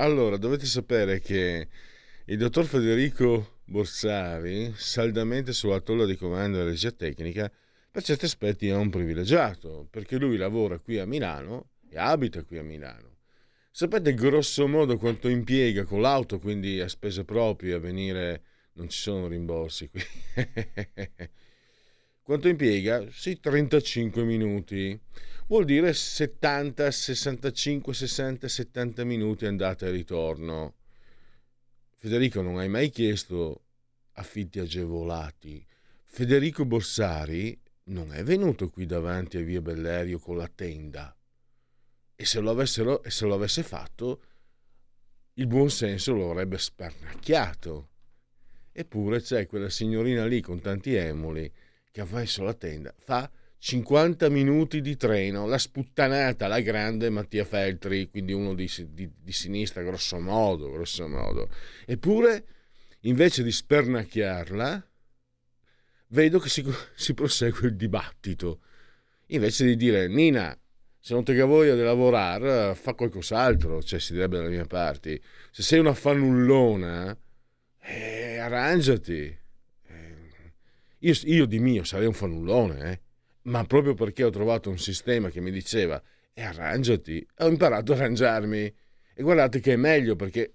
Allora, dovete sapere che il dottor Federico Borsari, saldamente sulla tolla di comando della regia tecnica, per certi aspetti è un privilegiato, perché lui lavora qui a Milano e abita qui a Milano. Sapete grosso modo quanto impiega con l'auto, quindi a spese proprie, a venire, non ci sono rimborsi qui. quanto impiega? Sì, 35 minuti vuol dire 70, 65, 60, 70 minuti andata e ritorno. Federico non hai mai chiesto affitti agevolati. Federico Borsari non è venuto qui davanti a Via Bellerio con la tenda. E se lo, avessero, se lo avesse fatto, il buon senso lo avrebbe spernacchiato. Eppure c'è quella signorina lì con tanti emoli che ha messo la tenda, fa 50 minuti di treno, la sputtanata, la grande Mattia Feltri, quindi uno di, di, di sinistra, grosso modo, grosso modo. Eppure, invece di spernacchiarla, vedo che si, si prosegue il dibattito. Invece di dire, Nina, se non ti voglia di lavorare, fa qualcos'altro, cioè si direbbe dalle mie parti. Se sei una fannullona, eh, arrangiati. Eh, io, io, di mio sarei un fannullone, eh ma proprio perché ho trovato un sistema che mi diceva e arrangiati, ho imparato a arrangiarmi. E guardate che è meglio perché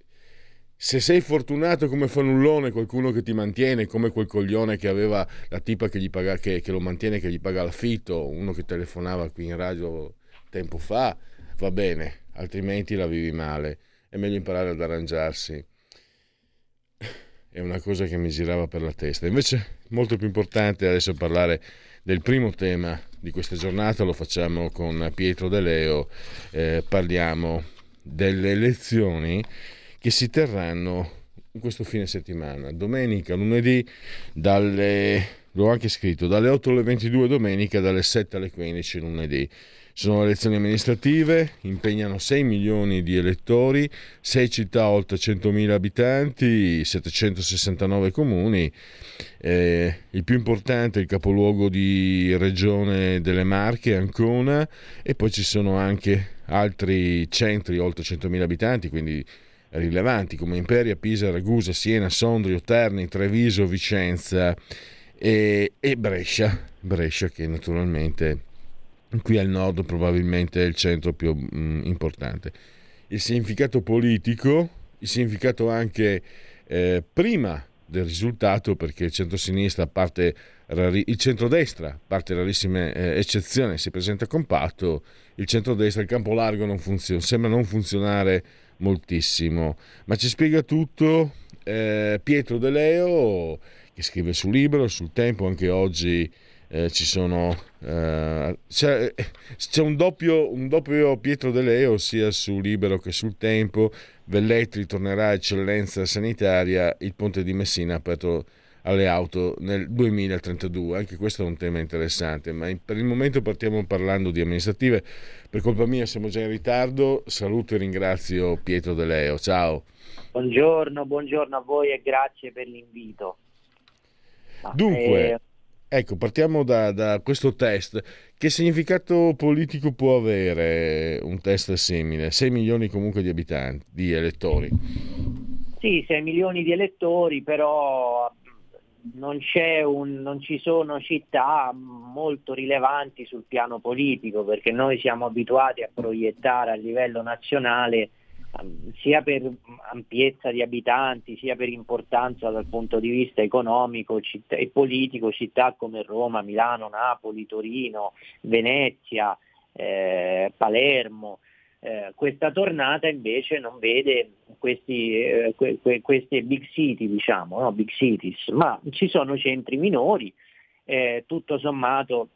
se sei fortunato come fanullone, qualcuno che ti mantiene, come quel coglione che aveva la tipa che, paga, che, che lo mantiene, che gli paga l'affitto, uno che telefonava qui in radio tempo fa, va bene, altrimenti la vivi male. È meglio imparare ad arrangiarsi. È una cosa che mi girava per la testa. Invece, molto più importante adesso parlare del primo tema di questa giornata, lo facciamo con Pietro De Leo, eh, parliamo delle elezioni che si terranno questo fine settimana, domenica, lunedì, dalle, l'ho anche scritto, dalle 8 alle 22 domenica, dalle 7 alle 15 lunedì. Sono elezioni amministrative, impegnano 6 milioni di elettori, 6 città oltre 100.000 abitanti, 769 comuni. Eh, il più importante è il capoluogo di regione delle Marche, Ancona, e poi ci sono anche altri centri oltre 100.000 abitanti, quindi rilevanti come Imperia, Pisa, Ragusa, Siena, Sondrio, Terni, Treviso, Vicenza e, e Brescia. Brescia che naturalmente qui al nord probabilmente è il centro più mh, importante. Il significato politico, il significato anche eh, prima del risultato, perché il centro-sinistra, parte rari- il centrodestra, parte rarissime eh, eccezioni, si presenta compatto, il centrodestra, il campo largo non funziona, sembra non funzionare moltissimo. Ma ci spiega tutto eh, Pietro De Leo, che scrive sul libro, sul tempo, anche oggi eh, ci sono eh, c'è, c'è un, doppio, un, doppio, Pietro De Leo sia su Libero che sul Tempo. Velletri tornerà a eccellenza sanitaria. Il ponte di Messina aperto alle auto nel 2032 anche questo è un tema interessante ma per il momento partiamo parlando di amministrative. Per colpa mia siamo già in ritardo. Saluto e ringrazio Pietro De Leo. Ciao. Buongiorno buongiorno a voi e grazie per l'invito. Dunque eh Ecco, partiamo da, da, questo test. Che significato politico può avere un test simile? 6 milioni comunque di abitanti, di elettori. Sì, 6 milioni di elettori, però non, un, non ci sono città molto rilevanti sul piano politico, perché noi siamo abituati a proiettare a livello nazionale sia per ampiezza di abitanti, sia per importanza dal punto di vista economico città, e politico, città come Roma, Milano, Napoli, Torino, Venezia, eh, Palermo, Eh, questa tornata invece non vede questi, eh, que, que, queste big city, diciamo, no? big cities, ma ci sono centri minori, eh, tutto sommato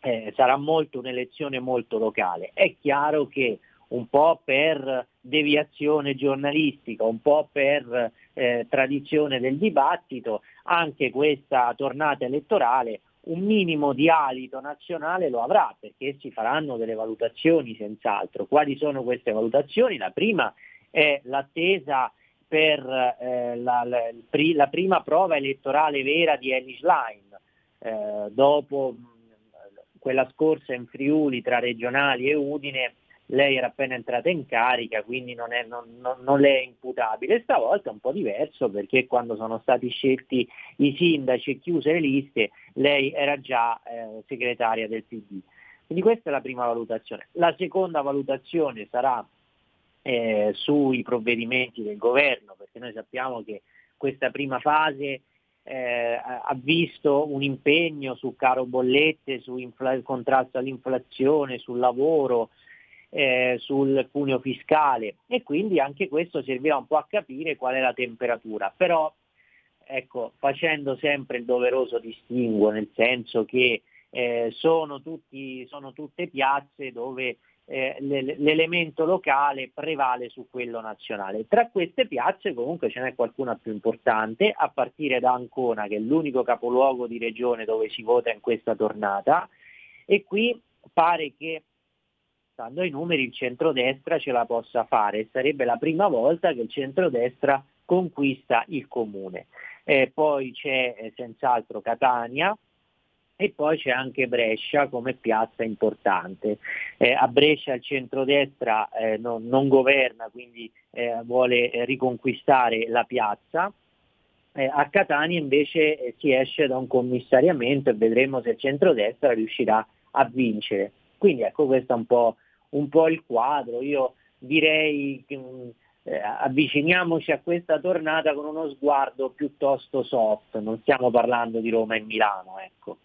eh, sarà molto un'elezione molto locale. È chiaro che un po' per deviazione giornalistica, un po' per eh, tradizione del dibattito, anche questa tornata elettorale un minimo di alito nazionale lo avrà perché si faranno delle valutazioni senz'altro. Quali sono queste valutazioni? La prima è l'attesa per eh, la, la, la, prima prova elettorale vera di Ellis Line, eh, dopo quella scorsa in Friuli tra regionali e Udine lei era appena entrata in carica, quindi non, è, non, non, non, le è imputabile. Stavolta è un po' diverso perché quando sono stati scelti i sindaci e chiuse le liste, lei era già eh, segretaria del PD. Quindi questa è la prima valutazione. La seconda valutazione sarà eh, sui provvedimenti del governo, perché noi sappiamo che questa prima fase eh, ha visto un impegno su caro bollette, su infla- contrasto all'inflazione, sul lavoro, eh, sul cuneo fiscale e quindi anche questo serviva un po' a capire qual è la temperatura. Però ecco, facendo sempre il doveroso distinguo, nel senso che eh, sono, tutti, sono, tutte piazze dove eh, l'elemento locale prevale su quello nazionale. Tra queste piazze comunque ce n'è qualcuna più importante, a partire da Ancona, che è l'unico capoluogo di regione dove si vota in questa tornata, e qui pare che stando ai numeri il centrodestra ce la possa fare. Sarebbe la prima volta che il centrodestra conquista il comune. Eh, poi c'è eh, senz'altro Catania, e poi c'è anche Brescia come piazza importante. Eh, a Brescia il centrodestra eh, non, non, governa, quindi eh, vuole riconquistare la piazza. Eh, a Catania invece eh, si esce da un commissariamento e vedremo se il centrodestra riuscirà a vincere. Quindi ecco questo è un po' un po' il quadro. Io direi che eh, avviciniamoci a questa tornata con uno sguardo piuttosto soft, non stiamo parlando di Roma e Milano, ecco.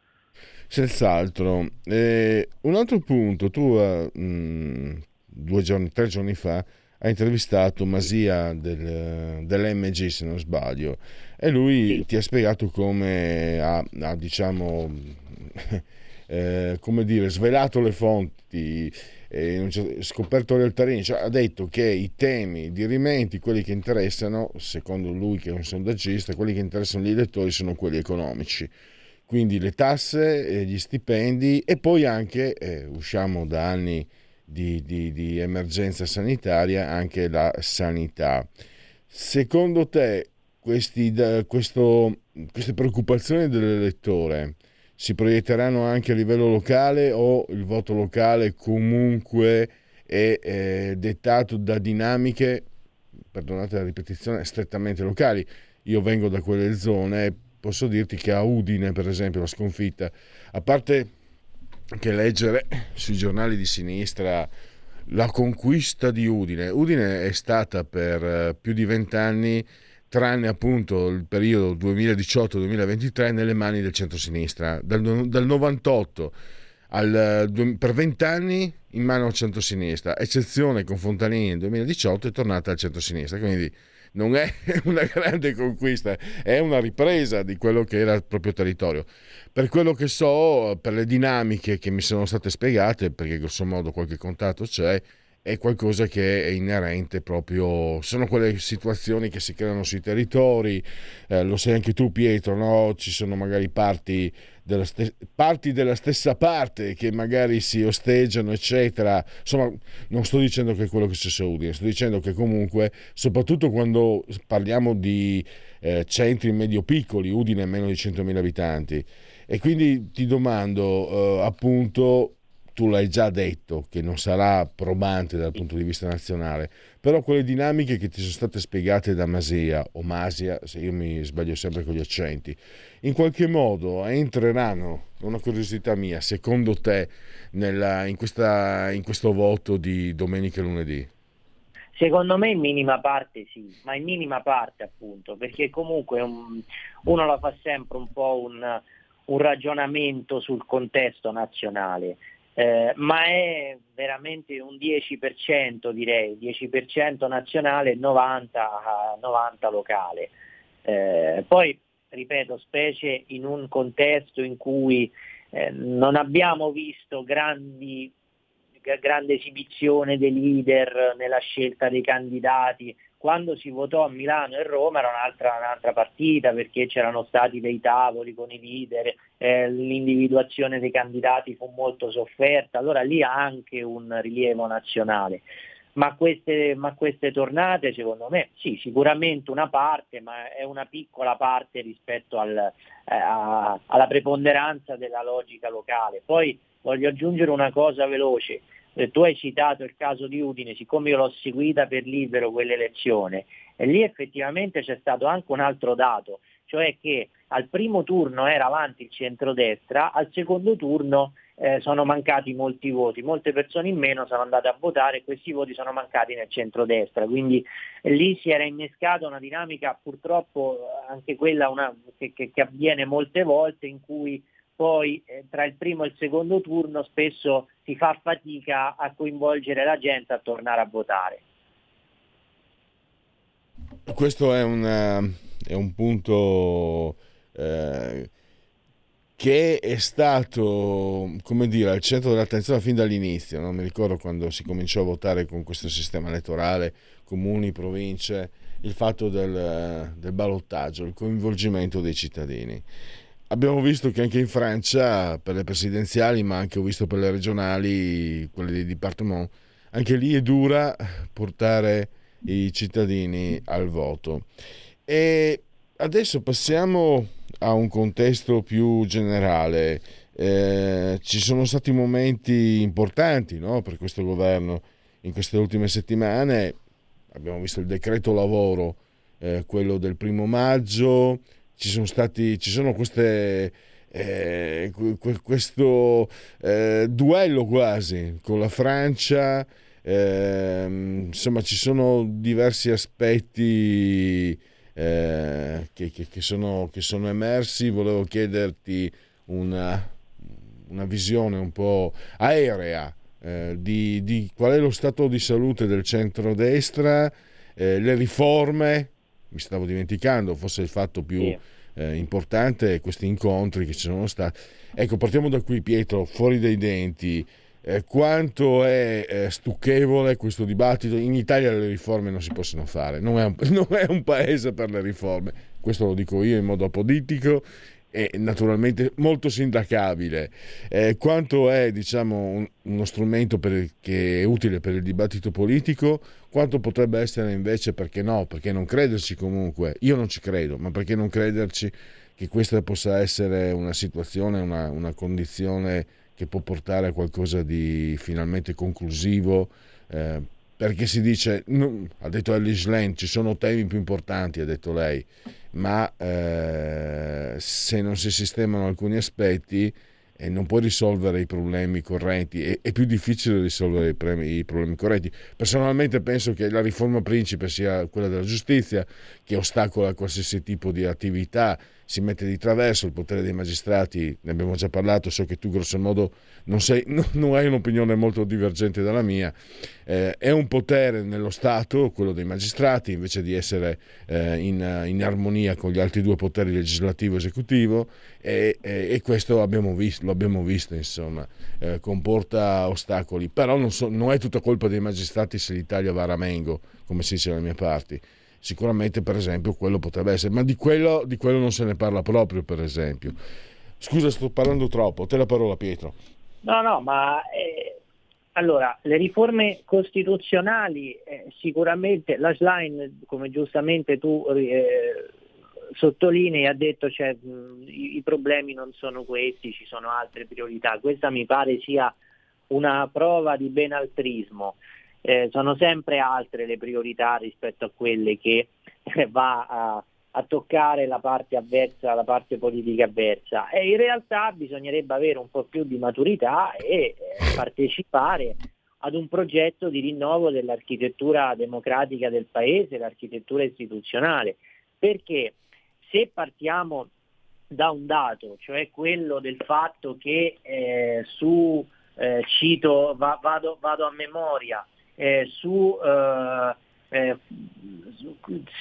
Senz'altro. Eh, un altro punto, tu eh, mh, due giorni, tre giorni fa hai intervistato Masia del, dell'MG se non sbaglio e lui sì. ti ha spiegato come ha, ha diciamo eh, come dire svelato le fonti eh, scoperto terreno, cioè, ha detto che i temi di rimenti, quelli che interessano, secondo lui che è un sondaggista, quelli che interessano gli elettori sono quelli economici. Quindi le tasse, gli stipendi e poi anche, eh, usciamo da anni di, di, di emergenza sanitaria, anche la sanità. Secondo te questi, questo, queste preoccupazioni dell'elettore si proietteranno anche a livello locale o il voto locale comunque è eh, dettato da dinamiche, perdonate la ripetizione, strettamente locali. Io vengo da quelle zone e posso dirti che a Udine, per esempio, la sconfitta, a parte che leggere sui giornali di sinistra la conquista di Udine, Udine è stata per eh, più di vent'anni tranne appunto il periodo 2018-2023 nelle mani del centro-sinistra. Dal, dal 98 al, per 20 anni in mano al centro-sinistra, eccezione con Fontanini nel 2018 è tornata al centro-sinistra, quindi non è una grande conquista, è una ripresa di quello che era il proprio territorio. Per quello che so, per le dinamiche che mi sono state spiegate, perché grosso modo qualche contatto c'è, è qualcosa che è inerente proprio, sono quelle situazioni che si creano sui territori, eh, lo sai anche tu Pietro, no? ci sono magari parti della, st- parti della, stessa parte che magari si osteggiano, eccetera. Insomma, non sto dicendo che è quello che a Udine, sto dicendo che comunque, soprattutto quando parliamo di eh, centri medio-piccoli, Udine ha meno di 100.000 abitanti, e quindi ti domando eh, appunto tu l'hai già detto che non sarà probante dal punto di vista nazionale, però quelle dinamiche che ti sono state spiegate da Masia o Masia, se io mi sbaglio sempre con gli accenti, in qualche modo entreranno, una curiosità mia, secondo te, nella, in, questa, in questo voto di domenica e lunedì? Secondo me in minima parte sì, ma in minima parte appunto, perché comunque un, uno la fa sempre un po' un, un ragionamento sul contesto nazionale eh, ma è veramente un 10% direi, 10% nazionale e 90, 90 locale. Eh, poi, ripeto, specie in un contesto in cui eh, non abbiamo visto grandi, grande esibizione dei leader nella scelta dei candidati, quando si votò a Milano e Roma era un'altra, un'altra partita perché c'erano stati dei tavoli con i leader, eh, l'individuazione dei candidati fu molto sofferta, allora lì ha anche un rilievo nazionale. Ma queste, ma queste, tornate secondo me sì, sicuramente una parte, ma è una piccola parte rispetto al, eh, alla preponderanza della logica locale. Poi voglio aggiungere una cosa veloce, eh, tu hai citato il caso di Udine, siccome io l'ho seguita per libero quell'elezione, e lì effettivamente c'è stato anche un altro dato, cioè che al primo turno era avanti il centrodestra, al secondo turno eh, sono mancati molti voti, molte persone in meno sono andate a votare e questi voti sono mancati nel centrodestra, quindi eh, lì si era innescata una dinamica purtroppo anche quella una, che, che, che avviene molte volte in cui poi eh, tra il primo e il secondo turno spesso si fa fatica a coinvolgere la gente a tornare a votare. Questo è un, eh, è un punto eh, che è stato, dire, al centro dell'attenzione fin dall'inizio. No? Mi ricordo quando si cominciò a votare con questo sistema elettorale, comuni, province, il fatto del, del ballottaggio, il coinvolgimento dei cittadini abbiamo visto che anche in Francia per le presidenziali, ma anche ho visto per le regionali, quelle di Dipartement, anche lì è dura portare i cittadini al voto. E adesso passiamo a un contesto più generale. Eh, ci sono stati momenti importanti no, per questo governo in queste ultime settimane. Abbiamo visto il decreto lavoro, eh, quello del primo maggio, ci sono stati, ci sono queste, eh, questo eh, duello quasi con la Francia, eh, insomma ci sono diversi aspetti eh, che, che, che, sono, che, sono, emersi, volevo chiederti una, una visione un po' aerea eh, di, di, qual è lo stato di salute del centro-destra, eh, le riforme mi stavo dimenticando, forse il fatto più sì. Eh, importante questi incontri che ci sono stati. Ecco, partiamo da qui Pietro, fuori dai denti. Eh, quanto è eh, stucchevole questo dibattito? In Italia le riforme non si possono fare, non è, un, non è un paese per le riforme, questo lo dico io in modo apodittico e naturalmente molto sindacabile. Eh, quanto è diciamo, un, uno strumento il, che è utile per il dibattito politico, quanto potrebbe essere invece perché no, perché non crederci comunque, io non ci credo, ma perché non crederci che questa possa essere una situazione, una, una condizione che può portare a qualcosa di finalmente conclusivo. Eh, perché si dice, no, ha detto Alice Lane, ci sono temi più importanti, ha detto lei, ma eh, se non si sistemano alcuni aspetti eh, non puoi risolvere i problemi correnti, è, è più difficile risolvere i, premi, i, problemi corretti. Personalmente penso che la riforma principe sia quella della giustizia, che ostacola qualsiasi tipo di attività, si mette di traverso il potere dei magistrati, ne abbiamo già parlato, so che tu grosso modo non, sei, non hai un'opinione molto divergente dalla mia, eh, è un potere nello Stato, quello dei magistrati, invece di essere eh, in, in, armonia con gli altri due poteri legislativo e esecutivo e, e, e questo abbiamo visto, lo abbiamo visto, insomma, eh, comporta ostacoli, però non, so, non è tutta colpa dei magistrati se l'Italia va a ramengo, come si dice dalle mie parti sicuramente per esempio quello potrebbe essere, ma di quello, di quello non se ne parla proprio per esempio. Scusa, sto parlando troppo, te la parola Pietro. No, no, ma eh, allora, le riforme costituzionali eh, sicuramente, la Schlein, come giustamente tu eh, sottolinei, ha detto cioè, mh, i, i problemi non sono questi, ci sono altre priorità. Questa mi pare sia una prova di benaltrismo eh, sono sempre altre le priorità rispetto a quelle che eh, va a, a, toccare la parte avversa, la parte politica avversa. E in realtà bisognerebbe avere un po' più di maturità e eh, partecipare ad un progetto di rinnovo dell'architettura democratica del Paese, l'architettura istituzionale, perché se partiamo da un dato, cioè quello del fatto che eh, su cito, va, vado, vado, a memoria, eh, su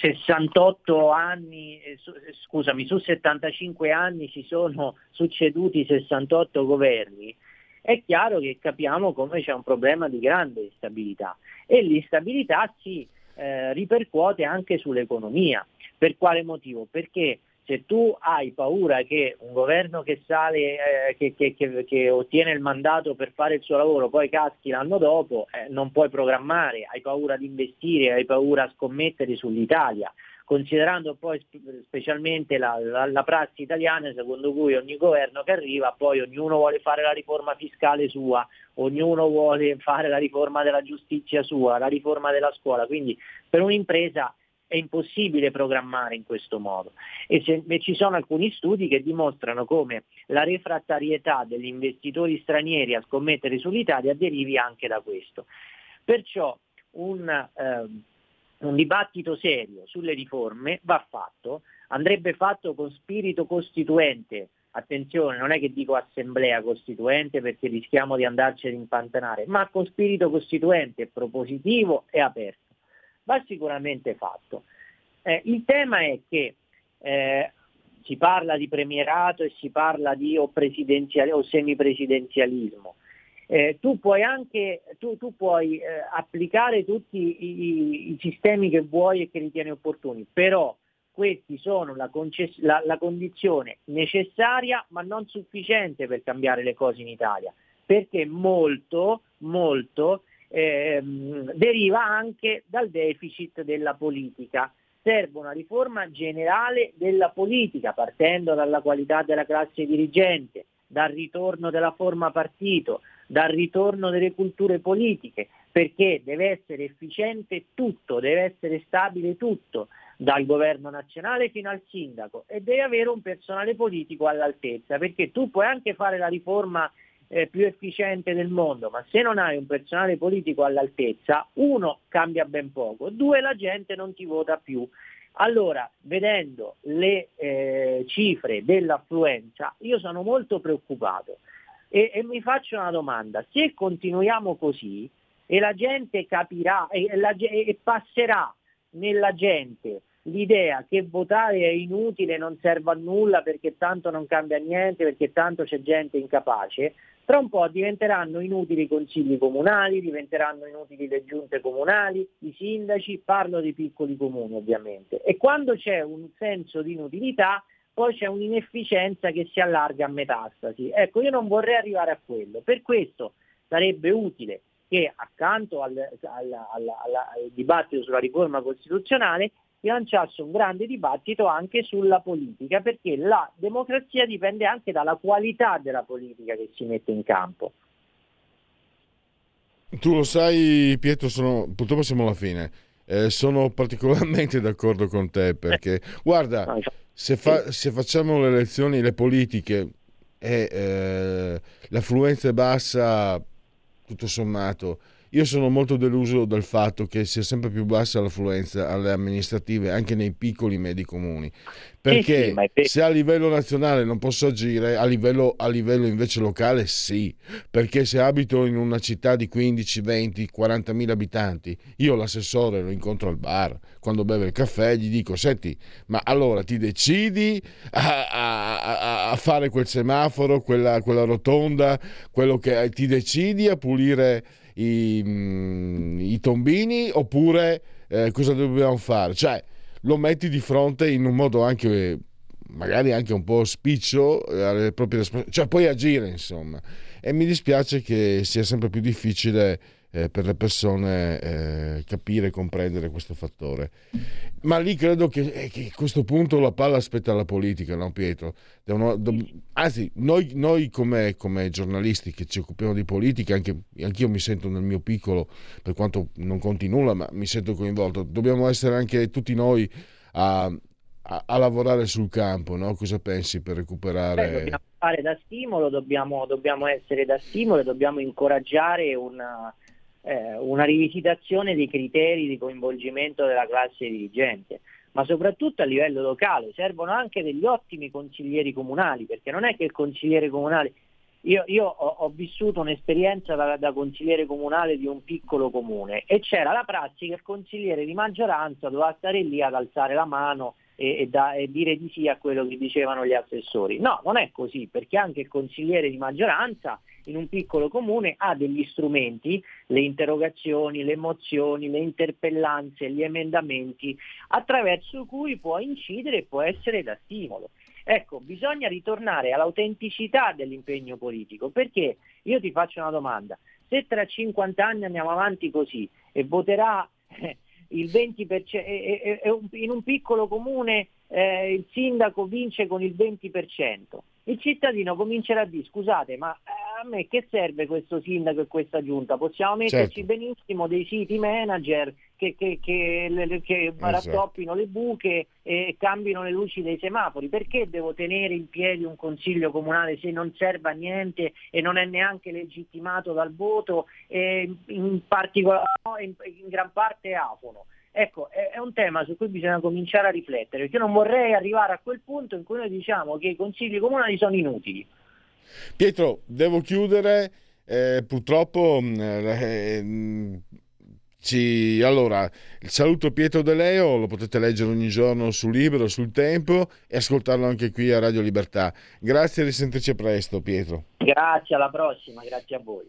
68 anni, su, scusami, su 75 anni si sono succeduti 68 governi, è chiaro che capiamo come c'è un problema di grande instabilità e l'instabilità si eh, ripercuote anche sull'economia. Per quale motivo? Perché se tu hai paura che un governo che sale, eh, che, che, che, che, ottiene il mandato per fare il suo lavoro, poi caschi l'anno dopo, eh, non puoi programmare, hai paura di investire, hai paura a scommettere sull'Italia, considerando poi specialmente la, la, la prassi italiana secondo cui ogni governo che arriva poi ognuno vuole fare la riforma fiscale sua, ognuno vuole fare la riforma della giustizia sua, la riforma della scuola, quindi per un'impresa è impossibile programmare in questo modo. E, se, ci sono alcuni studi che dimostrano come la refrattarietà degli investitori stranieri a scommettere sull'Italia derivi anche da questo. Perciò un, eh, un dibattito serio sulle riforme va fatto, andrebbe fatto con spirito costituente, attenzione, non è che dico assemblea costituente perché rischiamo di andarci ad impantanare, ma con spirito costituente, propositivo e aperto va sicuramente fatto. Eh, il tema è che eh, si parla di premierato e si parla di o, o semipresidenzialismo. Eh, tu puoi anche tu, tu puoi eh, applicare tutti i, i, sistemi che vuoi e che ritieni opportuni, però questi sono la, concess- la, la condizione necessaria ma non sufficiente per cambiare le cose in Italia, perché molto, molto ehm, deriva anche dal deficit della politica. Serve una riforma generale della politica, partendo dalla qualità della classe dirigente, dal ritorno della forma partito, dal ritorno delle culture politiche, perché deve essere efficiente tutto, deve essere stabile tutto, dal governo nazionale fino al sindaco e deve avere un personale politico all'altezza, perché tu puoi anche fare la riforma eh, più efficiente del mondo, ma se non hai un personale politico all'altezza, uno cambia ben poco, due la gente non ti vota più. Allora, vedendo le eh, cifre dell'affluenza, io sono molto preoccupato e, e, mi faccio una domanda, se continuiamo così e la gente capirà e, la, e passerà nella gente l'idea che votare è inutile, non serve a nulla perché tanto non cambia niente, perché tanto c'è gente incapace, tra un po' diventeranno inutili i consigli comunali, diventeranno inutili le giunte comunali, i sindaci, parlo dei piccoli comuni ovviamente. E quando c'è un senso di inutilità, poi c'è un'inefficienza che si allarga a metastasi. Ecco, io non vorrei arrivare a quello. Per questo sarebbe utile che accanto al, al, al, al dibattito sulla riforma costituzionale lanciasse un grande dibattito anche sulla politica, perché la democrazia dipende anche dalla qualità della politica che si mette in campo. Tu lo sai, Pietro, sono, purtroppo siamo alla fine. Eh, sono particolarmente d'accordo con te perché, guarda, se, fa, se facciamo le elezioni, le politiche e eh, l'affluenza è bassa, tutto sommato, io sono molto deluso dal fatto che sia sempre più bassa l'affluenza alle amministrative anche nei piccoli e medi comuni. Perché sì, sì, se a livello nazionale non posso agire, a livello, a livello, invece locale sì. Perché se abito in una città di 15, 20, 40 mila abitanti, io l'assessore lo incontro al bar, quando beve il caffè gli dico, senti, ma allora ti decidi a, a, a fare quel semaforo, quella, quella rotonda, quello che ti decidi a pulire i, mm, i tombini oppure eh, cosa dobbiamo fare? Cioè, lo metti di fronte in un modo anche magari anche un po' spiccio eh, alle proprie cioè puoi agire insomma. E mi dispiace che sia sempre più difficile eh, per le persone eh, capire e comprendere questo fattore. Ma lì credo che, eh, che, a questo punto la palla aspetta la politica, no Pietro? Devono, do, anzi, noi, noi come, come, giornalisti che ci occupiamo di politica, anche io mi sento nel mio piccolo, per quanto non conti nulla, ma mi sento coinvolto, dobbiamo essere anche tutti noi a, a, a lavorare sul campo, no? Cosa pensi per recuperare? Beh, dobbiamo fare da stimolo, dobbiamo, dobbiamo essere da stimolo, dobbiamo incoraggiare una eh, una rivisitazione dei criteri di coinvolgimento della classe dirigente, ma soprattutto a livello locale. Servono anche degli ottimi consiglieri comunali, perché non è che il consigliere comunale io, io ho, ho, vissuto un'esperienza da, da, consigliere comunale di un piccolo comune e c'era la prassi che il consigliere di maggioranza doveva stare lì ad alzare la mano e, e, da, e, dire di sì a quello che dicevano gli assessori. No, non è così, perché anche il consigliere di maggioranza in un piccolo comune ha degli strumenti, le interrogazioni, le mozioni, le interpellanze, gli emendamenti, attraverso cui può incidere e può essere da stimolo. Ecco, bisogna ritornare all'autenticità dell'impegno politico, perché io ti faccio una domanda, se tra 50 anni andiamo avanti così e voterà eh, il 20%, e, e, in un piccolo comune eh, il sindaco vince con il 20%, il cittadino comincerà a dire scusate ma eh, a me che serve questo sindaco e questa giunta? Possiamo metterci certo. benissimo dei siti manager che, che, che, che esatto. rattoppino le buche e cambino le luci dei semafori. Perché devo tenere in piedi un consiglio comunale se non serve a niente e non è neanche legittimato dal voto e in, in, in gran parte afono? Ecco, è, un tema su cui bisogna cominciare a riflettere, perché io non vorrei arrivare a quel punto in cui noi diciamo che i consigli comunali sono inutili. Pietro, devo chiudere, eh, purtroppo mm, eh, ci... allora, il saluto Pietro De Leo lo potete leggere ogni giorno su Libero, sul Tempo e ascoltarlo anche qui a Radio Libertà. Grazie e risentirci presto Pietro. Grazie, alla prossima, grazie a voi.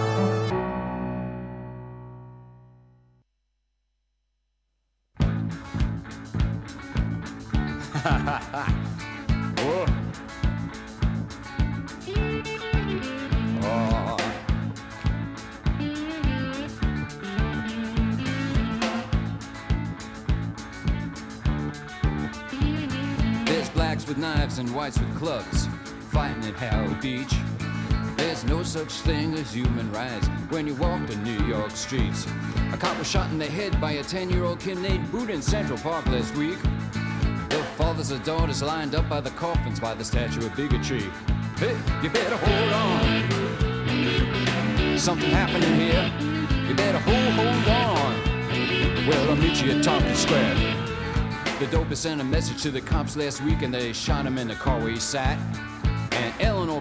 Rights when you walk the New York streets. A cop was shot in the head by a 10 year old kid named Boot in Central Park last week. The fathers and daughters lined up by the coffins by the statue of bigotry. Hey, you better hold on. Something happening here. You better hold, hold on. Well, I'll meet you at Tompkins Square. The dopest sent a message to the cops last week and they shot him in the car where he sat.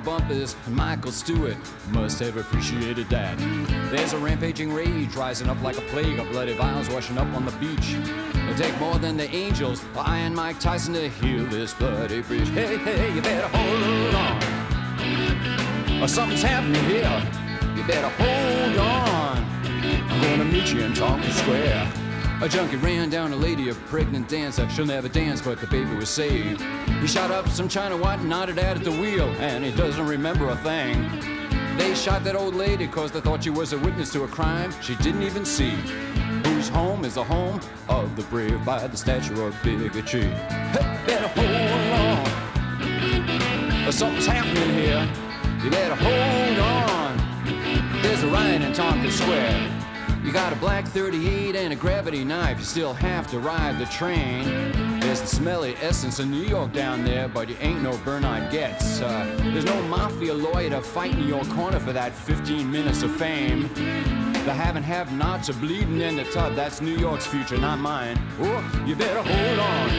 Bumpers Michael Stewart must have appreciated that. There's a rampaging rage rising up like a plague of bloody vials washing up on the beach. It'll take more than the angels or Iron Mike Tyson to heal this bloody breach. Hey, hey, you better hold on. Or something's happening here. You better hold on. I'm gonna meet you in Tompkins Square. A junkie ran down a lady, a pregnant dancer. She'll never dance, but the baby was saved. He shot up some China white and nodded out at the wheel, and he doesn't remember a thing. They shot that old lady cause they thought she was a witness to a crime she didn't even see. Whose home is the home of the brave by the statue of bigotry. Hey, better hold on. Something's happening here. You better hold on. There's a riot in Tompkins Square. You got a black 38 and a gravity knife, you still have to ride the train. There's the smelly essence of New York down there, but you ain't no Bernard Getz. Uh, there's no mafia lawyer to fight in your corner for that 15 minutes of fame. The have and have nots are bleeding in the tub. That's New York's future, not mine. Oh, you better hold on.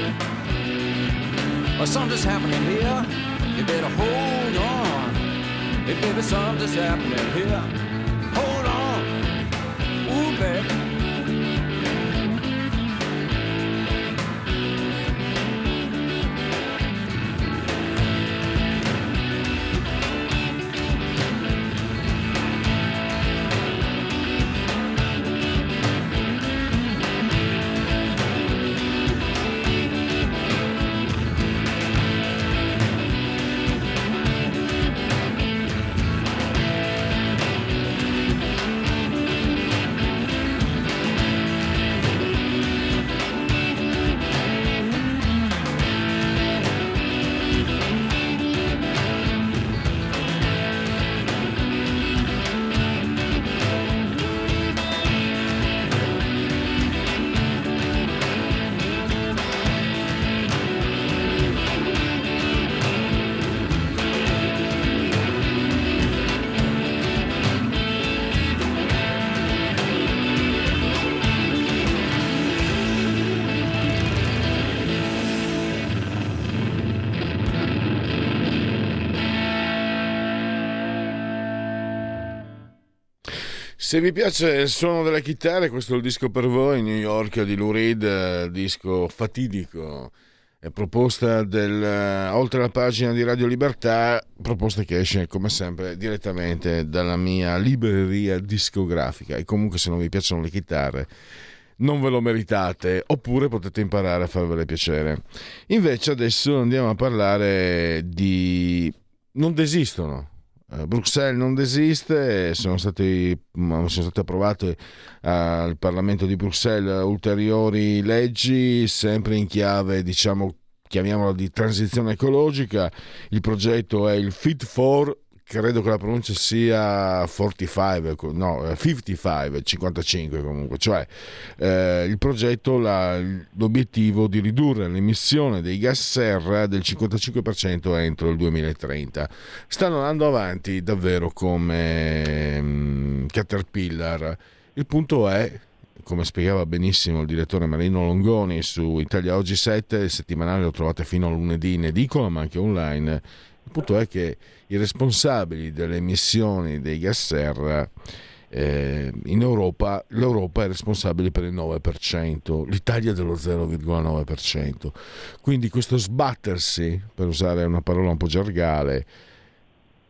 Or something's happening here. You better hold on. If baby, something's happening here baby. Se vi piace il suono delle chitarre, questo è il disco per voi, New York di Lou Reed, disco fatidico, è proposta del, oltre alla pagina di Radio Libertà, proposta che esce come sempre direttamente dalla mia libreria discografica. E comunque se non vi piacciono le chitarre non ve lo meritate oppure potete imparare a farvele piacere. Invece adesso andiamo a parlare di... non desistono. eh, Bruxelles non desiste, sono, stati, sono state approvate al Parlamento di Bruxelles ulteriori leggi, sempre in chiave, diciamo, chiamiamola di transizione ecologica. Il progetto è il Fit for credo che la pronuncia sia 45, no, 55, 55 comunque, cioè eh, il progetto, la, l'obiettivo di ridurre l'emissione dei gas serra del 55% entro il 2030. Stanno andando avanti davvero come um, Caterpillar. Il punto è come spiegava benissimo il direttore Marino Longoni su Italia Oggi 7, il settimanale lo trovate fino a lunedì in edicola ma anche online il punto è che i responsabili delle emissioni dei gas serra eh, in Europa, l'Europa è responsabile per il 9%, l'Italia dello 0,9%. Quindi questo sbattersi, per usare una parola un po' gergale,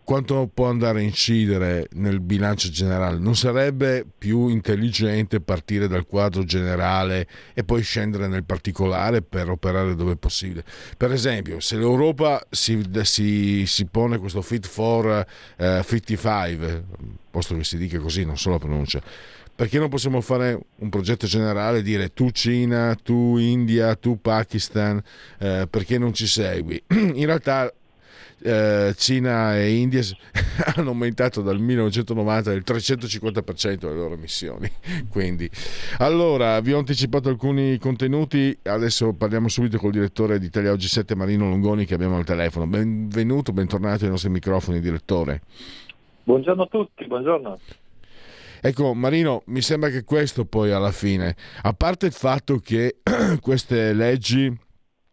quanto può andare a incidere nel bilancio generale? Non sarebbe più intelligente partire dal quadro generale e poi scendere nel particolare per operare dove è possibile? Per esempio, se l'Europa si, si, si pone questo Fit for uh, 55, posto che si dica così, non solo la pronuncia, perché non possiamo fare un progetto generale e dire tu Cina, tu India, tu Pakistan, eh, perché non ci segui? In realtà eh, Cina e India hanno aumentato dal 1990 del 350% le loro emissioni. Quindi, allora, vi ho anticipato alcuni contenuti, adesso parliamo subito col direttore di Italia Oggi 7 Marino Longoni che abbiamo al telefono. Benvenuto, bentornato ai nostri microfoni, direttore. Buongiorno a tutti, buongiorno. Ecco, Marino, mi sembra che questo poi alla fine, a parte il fatto che queste leggi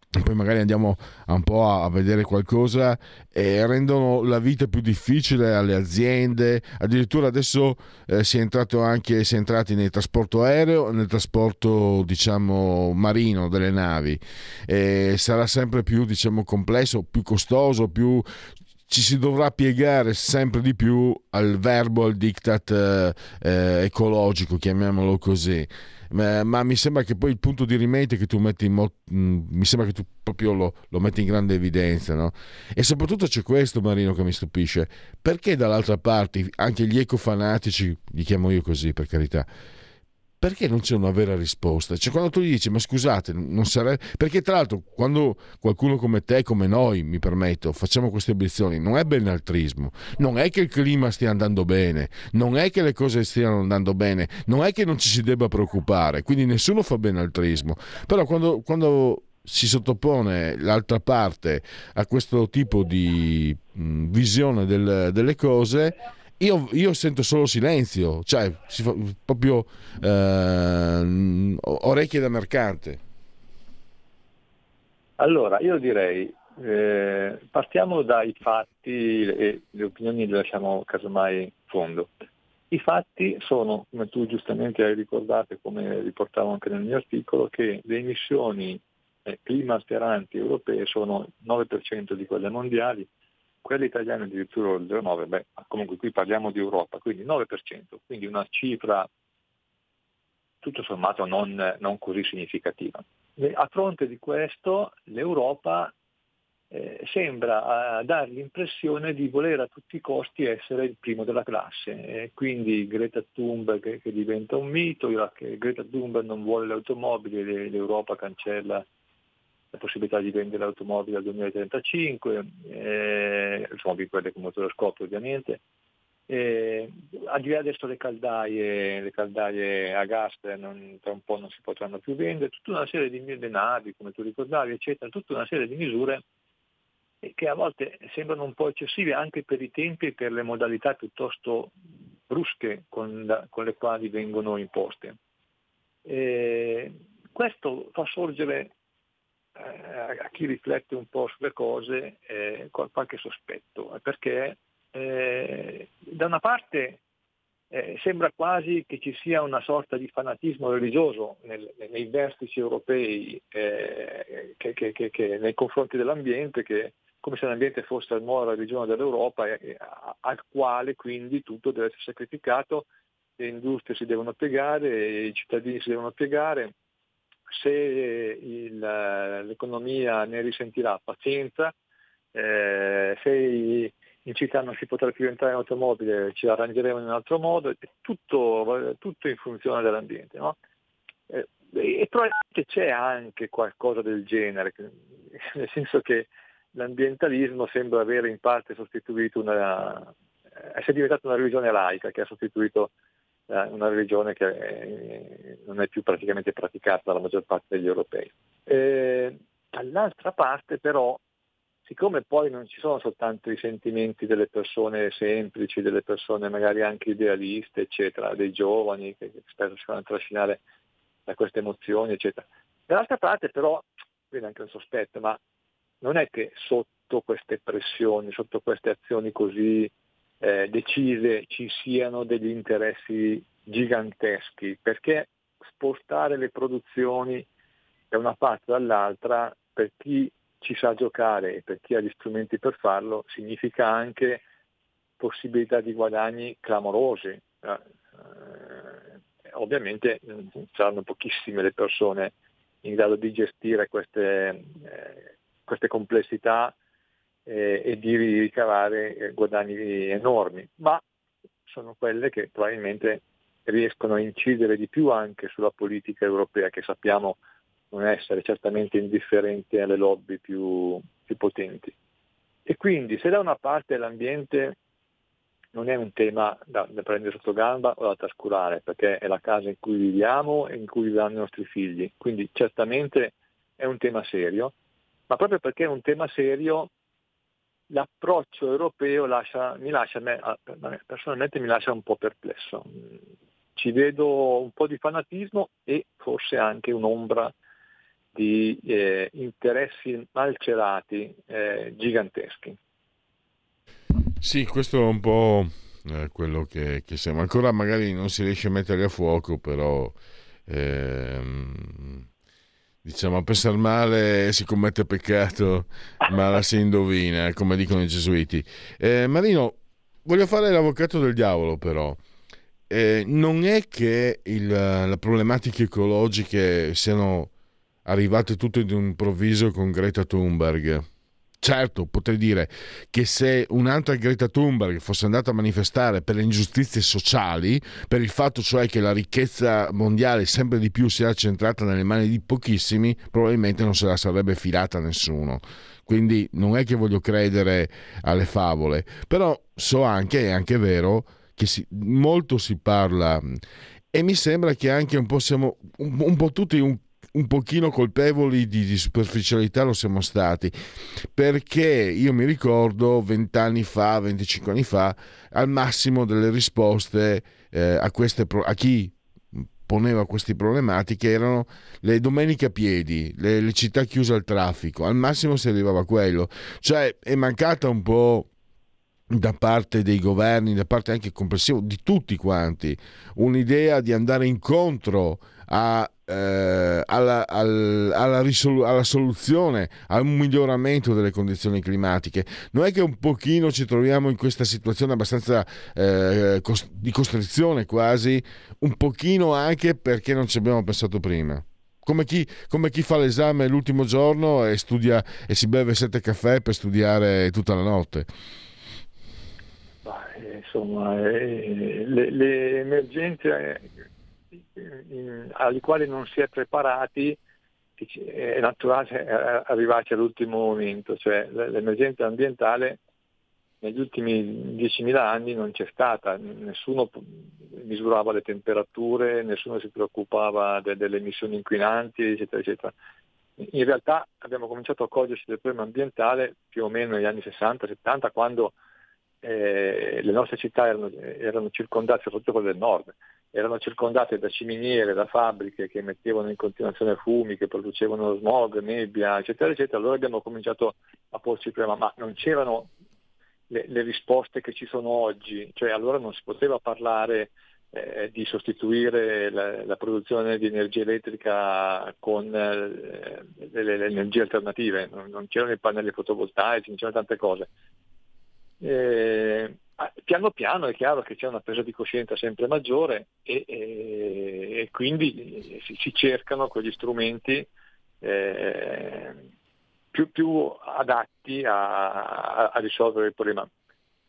poi magari andiamo un po' a, vedere qualcosa e rendono la vita più difficile alle aziende. Addirittura adesso eh, si è entrato anche si è entrati nel trasporto aereo nel trasporto diciamo marino delle navi. E sarà sempre più diciamo complesso più costoso più ci si dovrà piegare sempre di più al verbo al diktat eh, eh, ecologico chiamiamolo così ma, ma, mi sembra che poi il punto di rimate che tu metti in mo- mm, mi sembra che tu proprio lo, lo metti in grande evidenza no? e soprattutto c'è questo Marino che mi stupisce perché dall'altra parte anche gli ecofanatici li chiamo io così per carità perché non c'è una vera risposta? Cioè, quando tu gli dici, ma scusate, non sarebbe. Perché, tra l'altro, quando qualcuno come te, come noi, mi permetto, facciamo queste obiezioni, non è benaltrismo, non è che il clima stia andando bene, non è che le cose stiano andando bene, non è che non ci si debba preoccupare, quindi nessuno fa benaltrismo. Però, quando, quando si sottopone l'altra parte a questo tipo di visione del, delle cose io, io, sento solo silenzio, cioè proprio eh, orecchie da mercante. Allora, io direi, eh, partiamo dai fatti e le opinioni le lasciamo casomai in fondo. I fatti sono, come tu giustamente hai ricordato e come riportavo anche nel mio articolo, che le emissioni eh, clima alteranti europee sono il 9% di quelle mondiali, quelle italiane addirittura il 0,9, beh, comunque qui parliamo di Europa, quindi 9%, quindi una cifra tutto sommato non, non così significativa. A fronte di questo l'Europa eh, sembra dare l'impressione di voler a tutti i costi essere il primo della classe, e quindi Greta Thunberg che, che diventa un mito, Greta Thunberg non vuole le automobili, l'Europa cancella la possibilità di vendere automobili al 2035, eh, automobili quelle con motore a scoppio ovviamente. Eh, al di là adesso le caldaie, le caldaie a gas non, tra un po' non si potranno più vendere, tutta una serie di le navi, come tu ricordavi, eccetera, tutta una serie di misure che a volte sembrano un po' eccessive anche per i tempi e per le modalità piuttosto brusche con, la, con le quali vengono imposte. Eh, questo fa sorgere eh, a chi riflette un po' sulle cose eh, qualche sospetto, perché eh, da una parte eh, sembra quasi che ci sia una sorta di fanatismo religioso nel, nei vertici europei eh, che, che, che, che, nei confronti dell'ambiente, come se l'ambiente fosse la nuova religione dell'Europa, eh, al quale quindi tutto deve essere sacrificato, le industrie si devono piegare, i cittadini si devono piegare, se il, l'economia ne risentirà pazienza, eh, se in città non si potrà più entrare in automobile, ci arrangeremo in un altro modo, tutto, tutto in funzione dell'ambiente. No? Eh, e probabilmente c'è anche qualcosa del genere, nel senso che l'ambientalismo sembra avere in parte sostituito una, è diventata una religione laica che ha sostituito eh, una religione che eh, non è più praticamente praticata dalla maggior parte degli europei. Eh, dall'altra parte però siccome poi non ci sono soltanto i sentimenti delle persone semplici, delle persone magari anche idealiste, eccetera, dei giovani che spesso si fanno trascinare da queste emozioni, eccetera. Dall'altra parte però, viene anche un sospetto, ma non è che sotto queste pressioni, sotto queste azioni così eh, decise ci siano degli interessi giganteschi, perché spostare le produzioni da una parte o dall'altra per chi ci sa giocare e per chi ha gli strumenti per farlo significa anche possibilità di guadagni clamorosi. Eh, eh, ovviamente mm, saranno pochissime le persone in grado di gestire queste, eh, queste complessità eh, e di ricavare eh, guadagni enormi, ma sono quelle che probabilmente riescono a incidere di più anche sulla politica europea che sappiamo non essere certamente indifferente alle lobby più, più potenti. E quindi se da una parte l'ambiente non è un tema da, da, prendere sotto gamba o da trascurare, perché è la casa in cui viviamo e in cui vivranno i nostri figli, quindi certamente è un tema serio, ma proprio perché è un tema serio l'approccio europeo lascia, mi lascia, me, personalmente mi lascia un po' perplesso. Ci vedo un po' di fanatismo e forse anche un'ombra di eh, interessi malcelati eh, giganteschi. Sì, questo è un po' eh, quello che, che siamo. Ancora magari non si riesce a mettere a fuoco, però ehm, diciamo a pensare male si commette peccato, ma la si indovina, come dicono i gesuiti. Eh, Marino, voglio fare l'avvocato del diavolo però. Eh, non è che il, le problematiche ecologiche siano arrivate tutto improvviso con Greta Thunberg. Certo, potrei dire che se un'altra Greta Thunberg fosse andata a manifestare per le ingiustizie sociali, per il fatto cioè che la ricchezza mondiale sempre di più sia centrata nelle mani di pochissimi, probabilmente non se la sarebbe filata nessuno. Quindi non è che voglio credere alle favole, però so anche, è anche vero, che si, molto si parla e mi sembra che anche un po' siamo un, un po' tutti un un pochino colpevoli di, di, superficialità lo siamo stati. Perché io mi ricordo 20 anni fa 25 anni fa al massimo delle risposte eh, a, queste, a chi poneva queste problematiche erano le domeniche a piedi, le, le città chiuse al traffico, al massimo si arrivava a quello, cioè è mancata un po' da parte dei governi, da parte anche complessivo di tutti quanti, un'idea di andare incontro a eh, alla, al, alla, risolu- alla, soluzione, a un miglioramento delle condizioni climatiche. Non è che un pochino ci troviamo in questa situazione abbastanza eh, cost- di costrizione quasi, un pochino anche perché non ci abbiamo pensato prima. Come chi, come chi fa l'esame l'ultimo giorno e, studia, e si beve sette caffè per studiare tutta la notte insomma, eh, le, le, emergenze alle quali non si è preparati è naturale arrivarci all'ultimo momento, cioè l'emergenza ambientale negli ultimi 10.000 anni non c'è stata, nessuno misurava le temperature, nessuno si preoccupava de- delle emissioni inquinanti, eccetera, eccetera. In realtà abbiamo cominciato a coglierci del problema ambientale più o meno negli anni 60-70, quando eh, le nostre città erano, erano circondate, soprattutto quelle del nord, erano circondate da ciminiere, da fabbriche che mettevano in continuazione fumi, che producevano smog, nebbia, eccetera, eccetera, allora abbiamo cominciato a porci il problema, ma non c'erano le, le, risposte che ci sono oggi, cioè allora non si poteva parlare eh, di sostituire la, la, produzione di energia elettrica con eh, le, le, energie alternative, non, non, c'erano i pannelli fotovoltaici, non c'erano tante cose. Eh, piano piano è chiaro che c'è una presa di coscienza sempre maggiore e, e, e quindi si, si, cercano quegli strumenti eh, più, più, adatti a, a, a, risolvere il problema.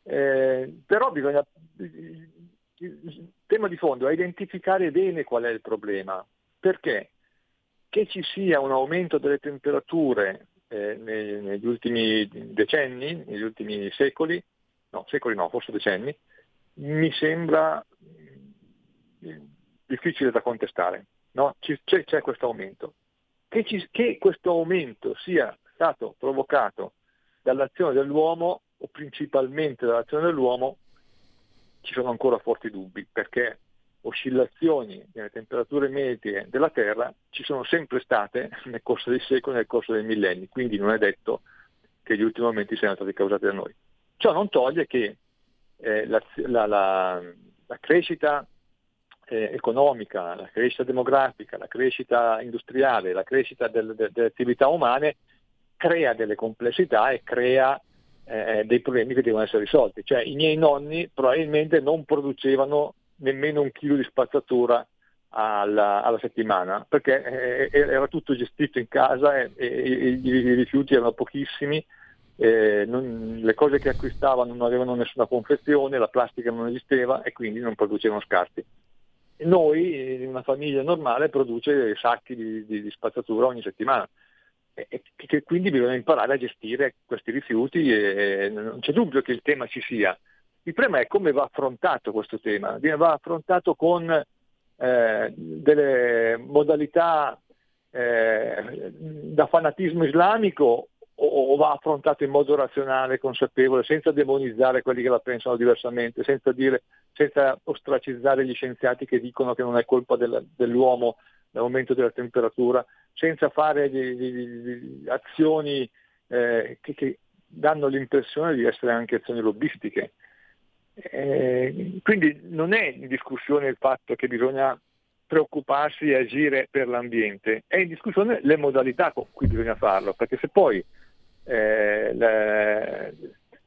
Eh, però bisogna, il tema di fondo è identificare bene qual è il problema, perché che ci sia un aumento delle temperature eh, nei, negli ultimi decenni, negli ultimi secoli, no, secoli no, forse decenni, mi sembra mm, difficile da contestare. No? C'è, c'è, questo aumento. Che, ci, che questo aumento sia stato provocato dall'azione dell'uomo o principalmente dall'azione dell'uomo, ci sono ancora forti dubbi, perché oscillazioni nelle temperature medie della Terra ci sono sempre state nel corso dei secoli, nel corso dei millenni, quindi non è detto che gli ultimi aumenti siano stati causati da noi. Ciò non toglie che eh, la, la, la, la, crescita eh, economica, la crescita demografica, la crescita industriale, la crescita del, de, delle attività umane crea delle complessità e crea eh, dei problemi che devono essere risolti. Cioè i miei nonni probabilmente non producevano nemmeno un chilo di spazzatura alla, alla settimana perché eh, era tutto gestito in casa e, e, e i rifiuti erano pochissimi eh, non, le cose che acquistavano non avevano nessuna confezione, la plastica non esisteva e quindi non producevano scarti. Noi, una famiglia normale, produce sacchi di, di, di spazzatura ogni settimana e, e, quindi bisogna imparare a gestire questi rifiuti e non c'è dubbio che il tema ci sia. Il problema è come va affrontato questo tema. Va affrontato con eh, delle modalità eh, da fanatismo islamico o, va affrontato in modo razionale, consapevole, senza demonizzare quelli che la pensano diversamente, senza, dire, senza ostracizzare gli scienziati che dicono che non è colpa del, dell'uomo l'aumento della temperatura, senza fare di, di, di azioni eh, che, che, danno l'impressione di essere anche azioni lobbistiche. Eh, quindi non è in discussione il fatto che bisogna preoccuparsi e agire per l'ambiente, è in discussione le modalità con cui bisogna farlo, perché se poi eh, le,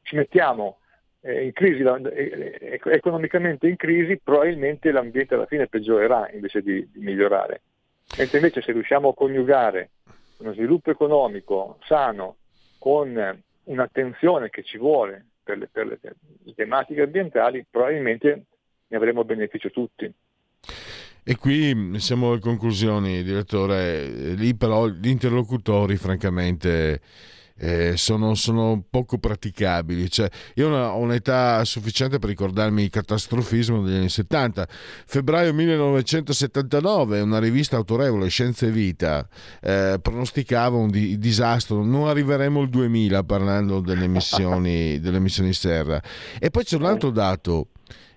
ci mettiamo eh, in crisi, eh, economicamente in crisi, probabilmente l'ambiente alla fine peggiorerà invece di, di migliorare. Mentre invece se riusciamo a coniugare uno sviluppo economico sano con un'attenzione che ci vuole per le, per le tematiche ambientali, probabilmente ne avremo beneficio tutti. E qui siamo alle conclusioni, direttore. Lì però gli interlocutori, francamente, eh, sono, sono, poco praticabili. Cioè, io ho un'età sufficiente per ricordarmi il catastrofismo degli anni 70. Febbraio 1979, una rivista autorevole, Scienze e Vita, eh, pronosticava un di- disastro. Non arriveremo al 2000 parlando delle emissioni, delle emissioni serra. E poi c'è un altro dato.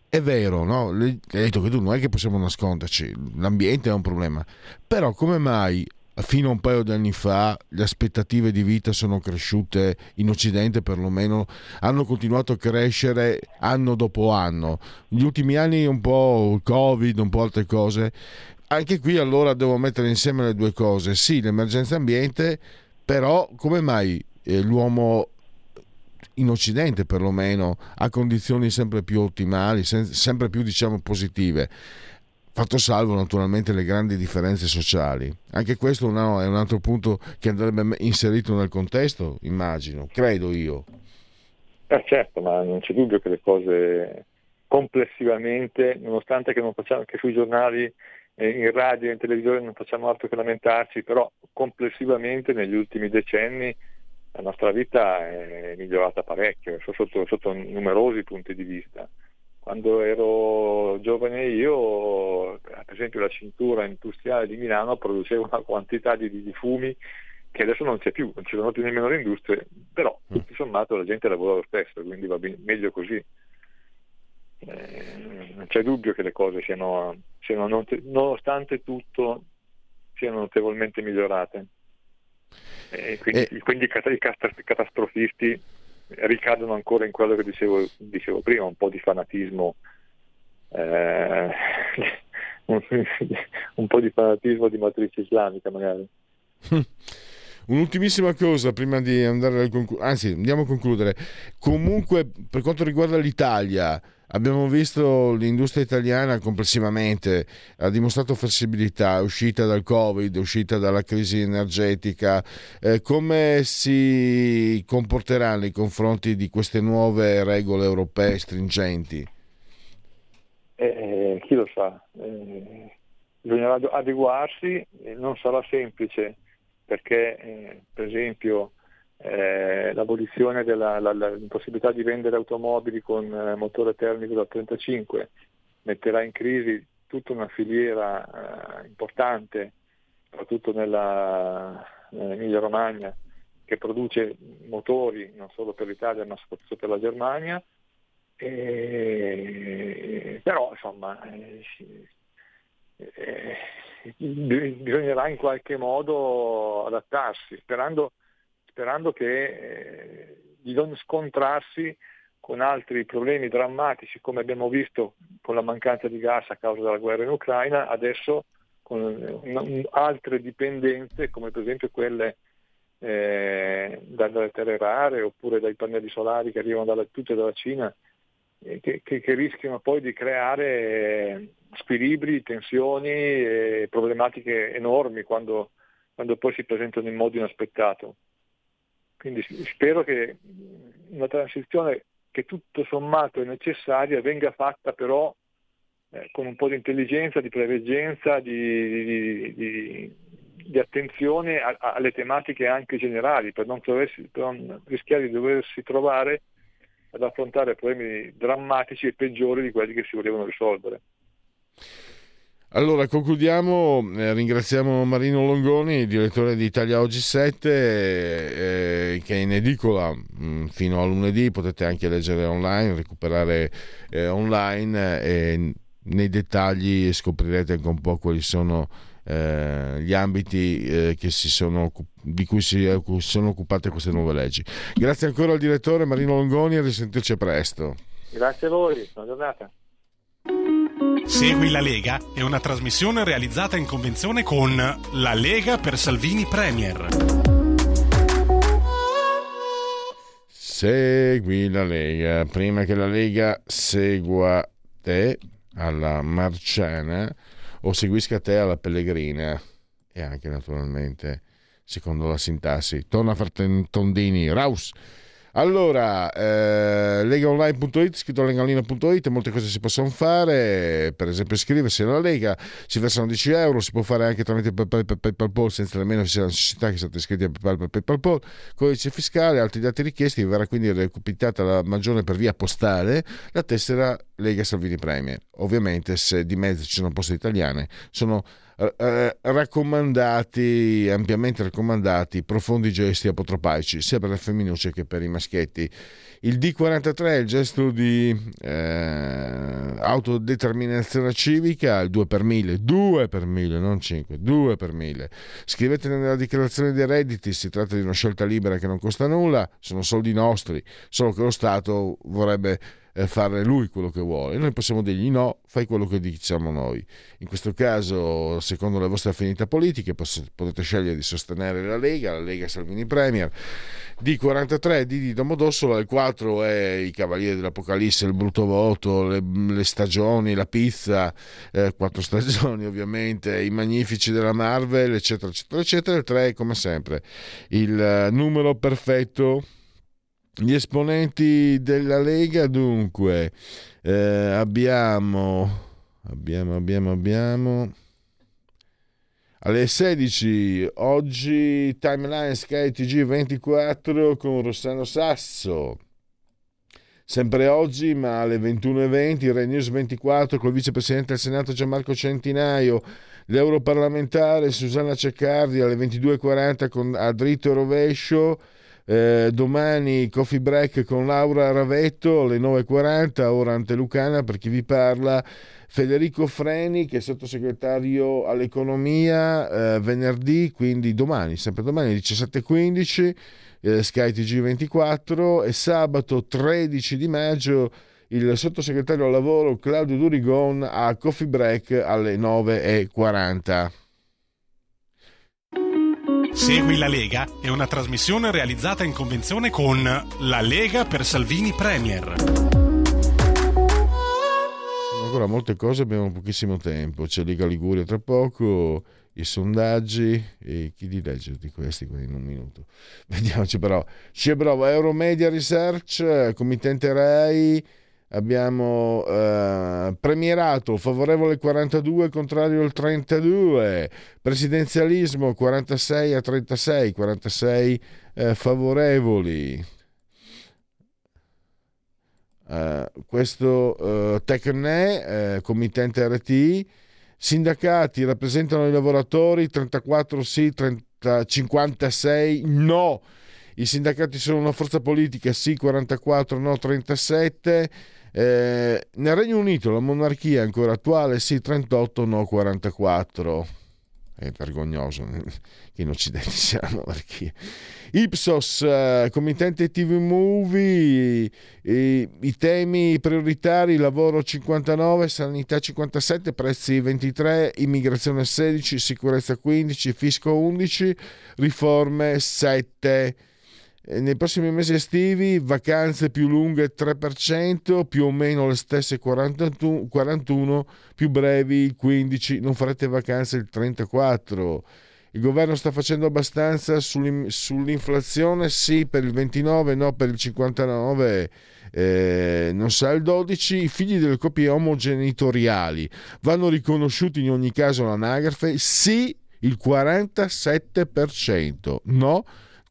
È vero, no? Hai detto che tu non è che possiamo nasconderci, l'ambiente è un problema. Però come mai fino a un paio di anni fa le aspettative di vita sono cresciute in Occidente perlomeno, hanno continuato a crescere anno dopo anno. Negli ultimi anni un po' il Covid, un po' altre cose. Anche qui allora devo mettere insieme le due cose. Sì, l'emergenza ambiente, però come mai eh, l'uomo in Occidente perlomeno ha condizioni sempre più ottimali, sempre più diciamo positive? Fatto salvo naturalmente le grandi differenze sociali. Anche questo è un altro punto che andrebbe inserito nel contesto, immagino, credo io. Eh certo, ma non c'è dubbio che le cose complessivamente, nonostante che, facciamo, che sui giornali, eh, in radio e in televisione non facciamo altro che lamentarci, però complessivamente negli ultimi decenni la nostra vita è migliorata parecchio, sotto, sotto numerosi punti di vista quando ero giovane io, per esempio la cintura industriale di Milano produceva una quantità di, di fumi che adesso non c'è più, non ci sono più nemmeno le industrie, però mm. tutto sommato la gente lavora lo stesso, quindi va bene, meglio così. Eh, non c'è dubbio che le cose siano, siano nonostante tutto, siano notevolmente migliorate. E quindi, e... quindi i catastrofisti ricadono ancora in quello che dicevo, dicevo prima, un po' di fanatismo, eh, un, po' di fanatismo di matrice islamica magari. Un'ultimissima cosa prima di andare a concludere, anzi andiamo a concludere. Comunque per quanto riguarda l'Italia, abbiamo visto l'industria italiana complessivamente ha dimostrato flessibilità, è uscita dal Covid, è uscita dalla crisi energetica. Eh, come si comporterà nei confronti di queste nuove regole europee stringenti? Eh, chi lo sa, eh, bisognerà adeguarsi, non sarà semplice perché eh, per esempio eh, l'abolizione della la, la, possibilità di vendere automobili con eh, motore termico da 35 metterà in crisi tutta una filiera eh, importante, soprattutto nella, nell'Emilia Romagna, che produce motori non solo per l'Italia ma soprattutto per la Germania. E, però insomma eh, eh, bisognerà in qualche modo adattarsi, sperando, sperando che eh, di non scontrarsi con altri problemi drammatici come abbiamo visto con la mancanza di gas a causa della guerra in Ucraina, adesso con altre dipendenze come per esempio quelle eh, dalle terre rare oppure dai pannelli solari che arrivano dalla, tutte dalla Cina eh, che, che, che, rischiano poi di creare squilibri, tensioni e problematiche enormi quando, quando poi si presentano in modo inaspettato. Quindi spero che una transizione che tutto sommato è necessaria venga fatta però eh, con un po' di intelligenza, di preveggenza, di, di, di, di attenzione a, alle tematiche anche generali, per non, troversi, per non rischiare di doversi trovare ad affrontare problemi drammatici e peggiori di quelli che si volevano risolvere. Allora, concludiamo, eh, ringraziamo Marino Longoni, direttore di Italia Oggi 7, eh, che è in edicola mh, mm, fino a lunedì, potete anche leggere online, recuperare eh, online e nei dettagli scoprirete anche un po' quali sono eh, gli ambiti eh, sono, di cui si sono occupate queste nuove leggi. Grazie ancora al direttore Marino Longoni e risentirci presto. Grazie a voi, buona giornata. Segui la Lega è una trasmissione realizzata in convenzione con La Lega per Salvini Premier. Segui la Lega, prima che la Lega segua te alla Marciana o seguisca te alla Pellegrina e anche naturalmente secondo la sintassi. Torna a farti tondini, Raus. Allora, eh, legaonline.it, scritto legalina.it, molte cose si possono fare, per esempio iscriversi alla Lega, si versano 10 euro, si può fare anche tramite PayPal, PayPal, senza nemmeno sia la necessità che siate iscritti a PayPal, PayPal, codice fiscale, altri dati richiesti, verrà quindi recapitata la maggiore per via postale la tessera Lega Salvini Premier. Ovviamente se di mezzo ci sono poste italiane, sono eh, raccomandati, ampiamente raccomandati, profondi gesti apotropaici, sia per le femminucce che per i maschietti. Il D43 è il gesto di eh, autodeterminazione civica, il 2 per 1000, 2 per 1000, non 5, 2 per 1000. Scrivete nella dichiarazione dei redditi, si tratta di una scelta libera che non costa nulla, sono soldi nostri, solo che lo Stato vorrebbe fare lui quello che vuole. Noi possiamo dirgli no, fai quello che diciamo noi. In questo caso, secondo le vostre affinità politiche, potete scegliere di sostenere la Lega, la Lega Salvini Premier. D43 di Domodossola, il 4 è i Cavalieri dell'Apocalisse, il brutto voto, le, le stagioni, la pizza, eh, quattro stagioni ovviamente, i magnifici della Marvel, eccetera, eccetera, eccetera. Il 3 è come sempre il eh, numero perfetto gli esponenti della Lega, dunque, eh, abbiamo, abbiamo, abbiamo, abbiamo. Alle 16 oggi Timeline Sky TG24 con Rossano Sasso. Sempre oggi, ma alle 21.20, Rai News 24 con il vicepresidente del Senato Gianmarco Centinaio, l'europarlamentare Susanna Ceccardi alle 22.40 con A Dritto e Rovescio eh, domani coffee break con Laura Ravetto alle 9.40, ora ante Lucana per chi vi parla. Federico Freni che è sottosegretario all'economia eh, venerdì, quindi domani, sempre domani 17.15 eh, Sky TG24 e sabato 13 di maggio il sottosegretario al lavoro Claudio Durigon a Coffee Break alle 9.40. Segui la Lega è una trasmissione realizzata in convenzione con La Lega per Salvini Premier. Sono ancora molte cose, abbiamo pochissimo tempo. C'è Lega Liguria tra poco, i sondaggi e chi li legge di questi in un minuto. Vediamoci però. C'è bravo Euromedia Research, committente RAI abbiamo eh, premierato favorevole 42 contrario il 32 presidenzialismo 46 a 36 46 eh, favorevoli. Eh, questo eh, Tecne eh, committente RT sindacati rappresentano i lavoratori 34 sì 30, 56 no. I sindacati sono una forza politica sì 44 no 37 eh, nel Regno Unito la monarchia è ancora attuale, sì 38, no 44. È vergognoso che in Occidente sia la monarchia. Ipsos, eh, committente TV Movie, i, i temi prioritari, lavoro 59, sanità 57, prezzi 23, immigrazione 16, sicurezza 15, fisco 11, riforme 7 nei prossimi mesi estivi vacanze più lunghe 3%, più o meno le stesse 41, più brevi il 15, non farete vacanze il 34. Il governo sta facendo abbastanza sull'inflazione? Sì, per il 29, no per il 59. Eh, non sa il 12, i figli delle coppie omogenitoriali vanno riconosciuti in ogni caso all'anagrafe? Sì, il 47%, no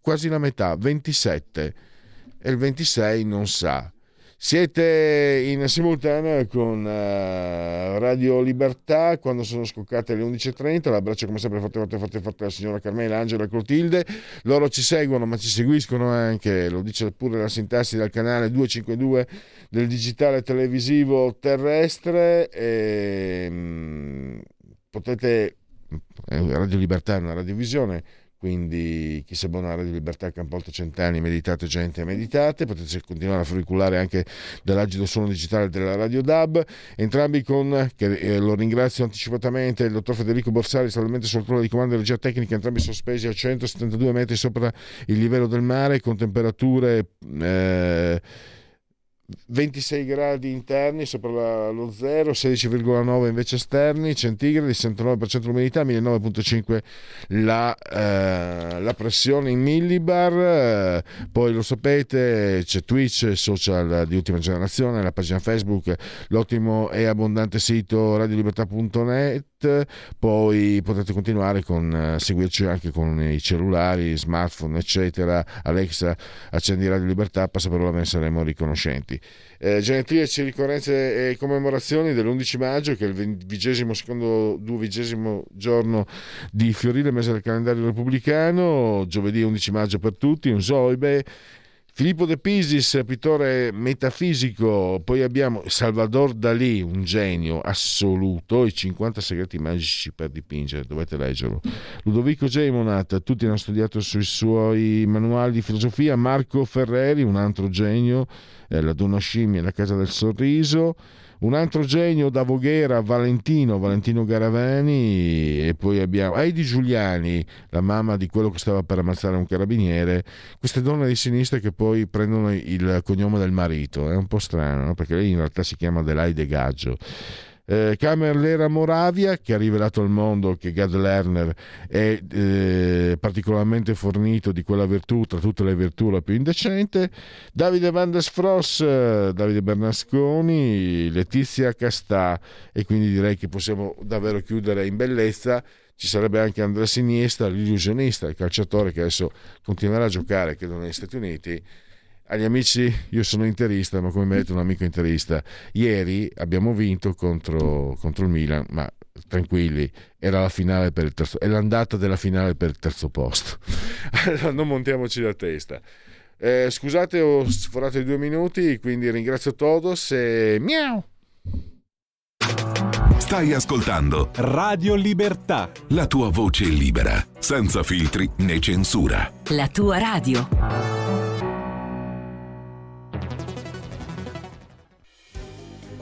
quasi la metà, 27 e il 26 non sa. Siete in simultanea con uh, Radio Libertà quando sono scoccate le 11.30. L'abbraccio come sempre forte, forte, forte, forte alla signora Carmela, Angela e Clotilde. Loro ci seguono ma ci seguiscono anche, lo dice pure la sintassi del canale 252 del digitale televisivo terrestre. E, um, potete, Radio Libertà è una radiovisione quindi chi si abbona a Radio Libertà Campolte Cent'anni, meditate gente meditate, potete continuare a furiculare anche dall'agido suono digitale della Radio DAB, entrambi con, che eh, lo ringrazio anticipatamente, il dottor Federico Borsari, salvamente sul ruolo di comando di regia tecnica, entrambi sospesi a 172 metri sopra il livello del mare, con temperature... Eh, 26 gradi interni sopra lo zero, 16,9 invece esterni, centigradi, 69% l'umidità, 19,5 la, eh, la, pressione in millibar. Eh, poi lo sapete, c'è Twitch, social di ultima generazione, la pagina Facebook, l'ottimo e abbondante sito radiolibertà.net poi potete continuare con uh, seguirci anche con i cellulari, smartphone, eccetera. Alexa, accendi Radio Libertà, passa per ve ne saremo riconoscenti. Eh, genetriaci, ricorrenze e commemorazioni dell'11 maggio, che è il vigesimo secondo duvigesimo giorno di fiorile mese del calendario repubblicano, giovedì 11 maggio per tutti, un zoibe Filippo De Pisis, pittore metafisico, poi abbiamo Salvador Dalì, un genio assoluto, i 50 segreti magici per dipingere, dovete leggerlo. Ludovico Gemonat, tutti hanno studiato sui suoi manuali di filosofia, Marco Ferreri, un altro genio, eh, La Donna Scimmia, La Casa del Sorriso, un altro genio da Voghera, Valentino, Valentino Garavani, e poi abbiamo Heidi Giuliani, la mamma di quello che stava per ammazzare un carabiniere. Queste donne di sinistra che poi prendono il cognome del marito, è un po' strano, no? perché lei in realtà si chiama Adelaide Gaggio. Eh, Kamerlera Moravia che ha rivelato al mondo che Gad Lerner è eh, particolarmente fornito di quella virtù tra tutte le virtù la più indecente. Davide Van der Sfross Davide Bernasconi Letizia Castà. E quindi direi che possiamo davvero chiudere in bellezza. Ci sarebbe anche Andrea Siniesta l'illusionista, il calciatore che adesso continuerà a giocare credo negli Stati Uniti agli amici, io sono interista, ma come mi ha detto un amico interista, ieri abbiamo vinto contro, contro il Milan, ma tranquilli, era la finale per il terzo, è l'andata della finale per il terzo posto. allora non montiamoci la testa. Eh, scusate, ho sforato i due minuti, quindi ringrazio Todos e miau! Stai ascoltando Radio Libertà. la tua voce libera, senza filtri né censura. La tua radio.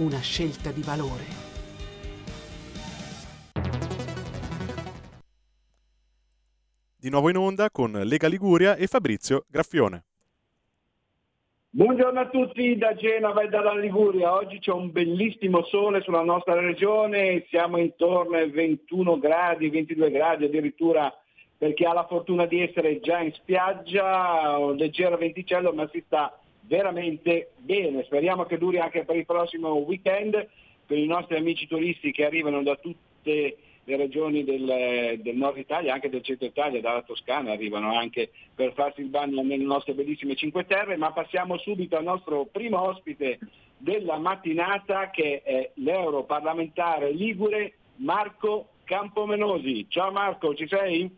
una scelta di valore. Di nuovo in onda con Lega Liguria e Fabrizio Graffione. Buongiorno a tutti da Genova e dalla Liguria. Oggi c'è un bellissimo sole sulla nostra regione, siamo intorno ai 21 gradi, 22 gradi addirittura per chi ha la fortuna di essere già in spiaggia, un leggero venticello ma si sta veramente bene. Speriamo che duri anche per il prossimo weekend per i nostri amici turisti che arrivano da tutte le regioni del, del nord Italia, anche del centro Italia, dalla Toscana, arrivano anche per farsi il bagno nelle nostre bellissime Cinque Terre, ma passiamo subito al nostro primo ospite della mattinata che è l'europarlamentare ligure Marco Campomenosi. Ciao Marco, ci sei?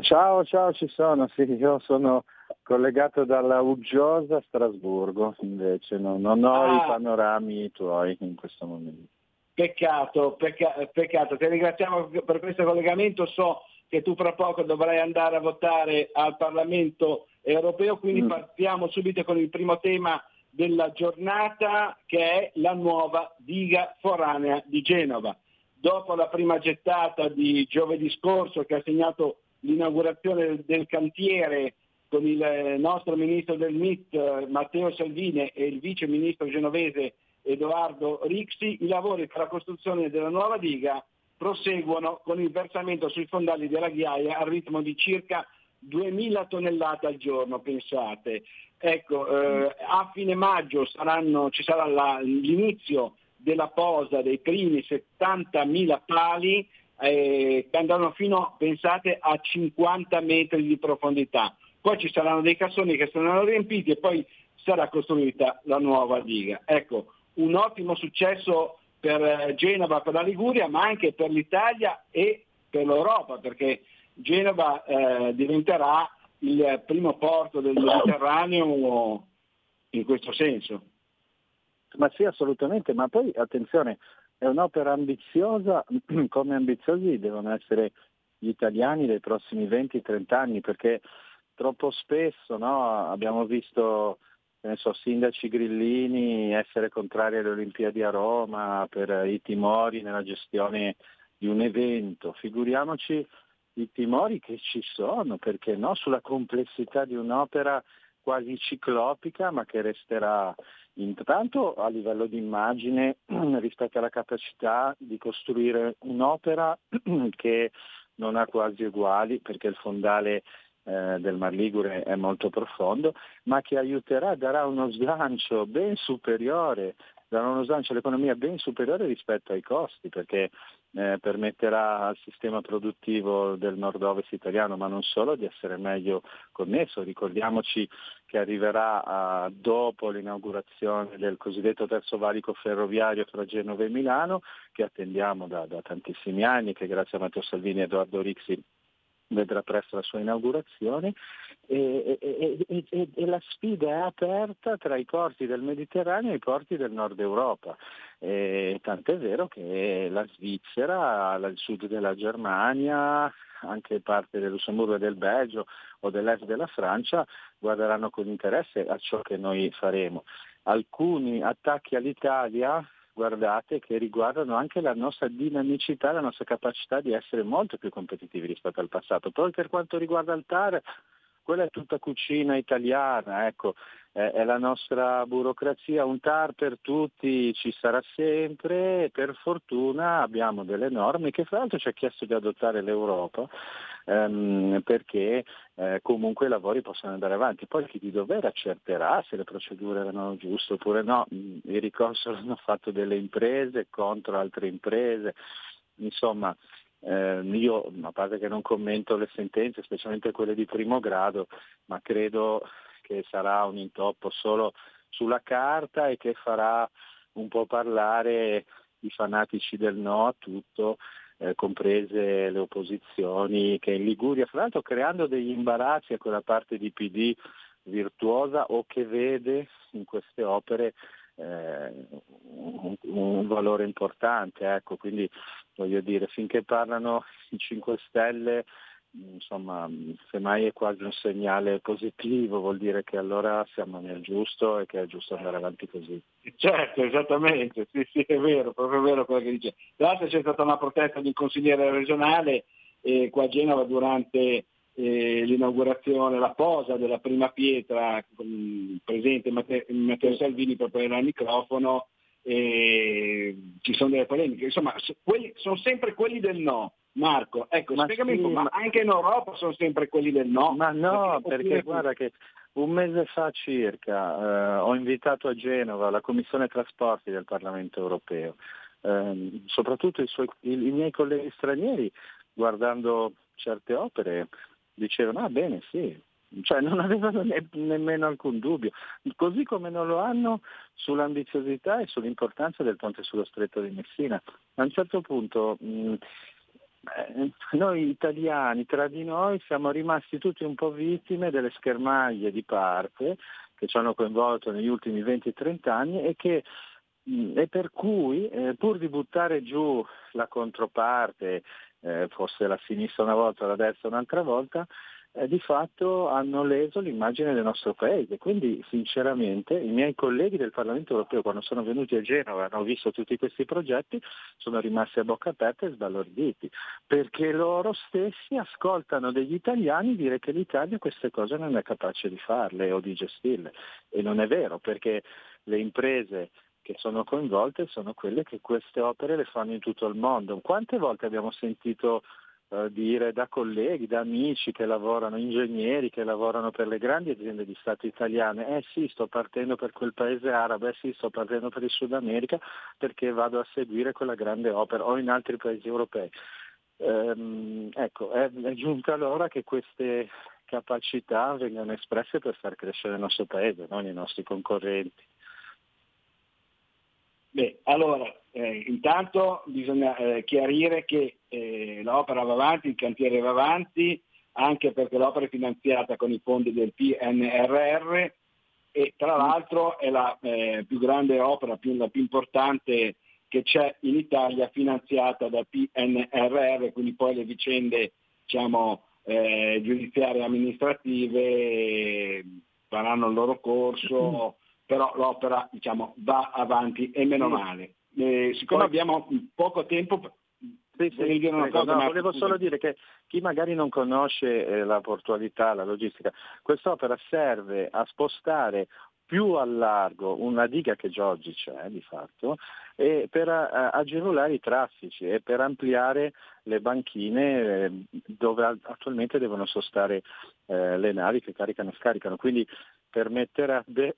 Ciao, ciao, ci sono, sì, io sono collegato dalla uggiosa Strasburgo, invece no- non ho Ah. i panorami tuoi in questo momento. Peccato, pecca- peccato, ti ringraziamo per questo collegamento, so che tu fra poco dovrai andare a votare al Parlamento europeo, quindi Mm. partiamo subito con il primo tema della giornata che è la nuova diga foranea di Genova. Dopo la prima gettata di giovedì scorso che ha segnato l'inaugurazione del, del cantiere con il nostro ministro del MIT Matteo Salvini e il vice ministro genovese Edoardo Rixi, i lavori per la costruzione della nuova diga proseguono con il versamento sui fondali della ghiaia al ritmo di circa 2000 tonnellate al giorno, pensate. Ecco, eh, a fine maggio saranno- ci sarà la- l'inizio della posa dei primi 70.000 pali eh, che andranno fino, pensate, a 50 metri di profondità. Poi ci saranno dei cassoni che saranno riempiti e poi sarà costruita la nuova diga. Ecco, un ottimo successo per eh, Genova, per la Liguria, ma anche per l'Italia e per l'Europa, perché Genova eh, diventerà il primo porto del Mediterraneo in questo senso. Ma sì, assolutamente, ma poi attenzione, è un'opera ambiziosa, come ambiziosi devono essere gli italiani dei prossimi 20-30 anni, perché troppo spesso no, abbiamo visto so, sindaci grillini essere contrari alle Olimpiadi a Roma per i timori nella gestione di un evento. Figuriamoci i timori che ci sono, perché no, sulla complessità di un'opera quasi ciclopica, ma che resterà intanto a livello di immagine rispetto alla capacità di costruire un'opera che non ha quasi uguali, perché il fondale eh, del Mar Ligure è molto profondo, ma che aiuterà, darà uno slancio ben superiore, darà uno slancio all'economia ben superiore rispetto ai costi, perché eh, permetterà al sistema produttivo del nord-ovest italiano, ma non solo, di essere meglio connesso. Ricordiamoci che arriverà a- dopo l'inaugurazione del cosiddetto terzo valico ferroviario tra Genova e Milano, che attendiamo da, da tantissimi anni, che grazie a Matteo Salvini e Edoardo Rixi vedrà presto la sua inaugurazione e, e- e- e- la sfida è aperta tra i porti del Mediterraneo e i porti del nord Europa. Tant'è vero che la Svizzera, il sud della Germania, anche parte del Lussemburgo e del Belgio o dell'est della Francia guarderanno con interesse a ciò che noi faremo. Alcuni attacchi all'Italia guardate che riguardano anche la nostra dinamicità, la nostra capacità di essere molto più competitivi rispetto al passato. Poi per quanto riguarda il TAR, quella è tutta cucina italiana, ecco, è, la nostra burocrazia, un TAR per tutti ci sarà sempre e per fortuna abbiamo delle norme che fra l'altro ci ha chiesto di adottare l'Europa ehm, perché eh, comunque i lavori possono andare avanti. Poi chi di dovere accerterà se le procedure erano giuste oppure no. Mm, Il ricorso l'hanno fatto delle imprese contro altre imprese. insomma eh, io, a parte che non commento le sentenze, specialmente quelle di primo grado, ma credo che sarà un intoppo solo sulla carta e che farà un po' parlare i fanatici del no a tutto, eh, comprese le opposizioni che in Liguria, fra l'altro creando degli imbarazzi a quella parte di PD virtuosa o che vede in queste opere eh, un, un, valore importante. Ecco, quindi voglio dire, finché parlano i 5 Stelle, insomma, semmai è quasi un segnale positivo, vuol dire che allora siamo nel giusto e che è giusto andare avanti così. Certo, esattamente, sì, sì, è vero, proprio vero quello che dice. Tra l'altro c'è stata una protesta di un consigliere regionale eh, qua a Genova durante eh, l'inaugurazione, la posa della prima pietra, presente Matteo, Matteo Salvini proprio al microfono, e ci sono delle polemiche. Insomma, quelli, sono sempre quelli del no. Marco, ecco, ma spiegami sì, un po', ma anche in Europa sono sempre quelli del no? Ma no, perché, perché guarda che un mese fa circa eh, ho invitato a Genova la Commissione Trasporti del Parlamento Europeo, eh, soprattutto i, suoi, i, i miei colleghi stranieri, guardando certe opere, dicevano, ah bene, sì, cioè non avevano ne- nemmeno alcun dubbio, così come non lo hanno sull'ambiziosità e sull'importanza del ponte sullo stretto di Messina. A un certo punto mh, eh, noi italiani tra di noi siamo rimasti tutti un po' vittime delle schermaglie di parte che ci hanno coinvolto negli ultimi 20-30 anni e che e per cui eh, pur di buttare giù la controparte eh, fosse la sinistra una volta, la destra un'altra volta, eh, di fatto hanno leso l'immagine del nostro paese. Quindi sinceramente i miei colleghi del Parlamento europeo quando sono venuti a Genova e hanno visto tutti questi progetti sono rimasti a bocca aperta e sbalorditi, perché loro stessi ascoltano degli italiani dire che l'Italia queste cose non è capace di farle o di gestirle. E non è vero, perché le imprese che sono coinvolte sono quelle che queste opere le fanno in tutto il mondo. Quante volte abbiamo sentito dire da colleghi, da amici che lavorano, ingegneri che lavorano per le grandi aziende di Stato italiane, eh sì, sto partendo per quel paese arabo, eh sì, sto partendo per il Sud America perché vado a seguire quella grande opera o in altri paesi europei. Ehm, ecco, è, è giunta l'ora che queste capacità vengano espresse per far crescere il nostro paese, non i nostri concorrenti. Beh, allora, eh, intanto bisogna eh, chiarire che eh, l'opera va avanti, il cantiere va avanti, anche perché l'opera è finanziata con i fondi del PNRR e tra l'altro è la eh, più grande opera, più, la più importante che c'è in Italia finanziata dal PNRR, quindi poi le vicende diciamo, eh, giudiziarie e amministrative faranno il loro corso però l'opera diciamo, va avanti e meno male. Eh, siccome abbiamo poco tempo sì, sì, no, volevo solo dire che chi magari non conosce eh, la portualità, la logistica, quest'opera serve a spostare più a largo una diga che già oggi c'è di fatto e per uh, agevolare i traffici e per ampliare le banchine eh, dove attualmente devono sostare eh, le navi che caricano e scaricano. Quindi permetterebbe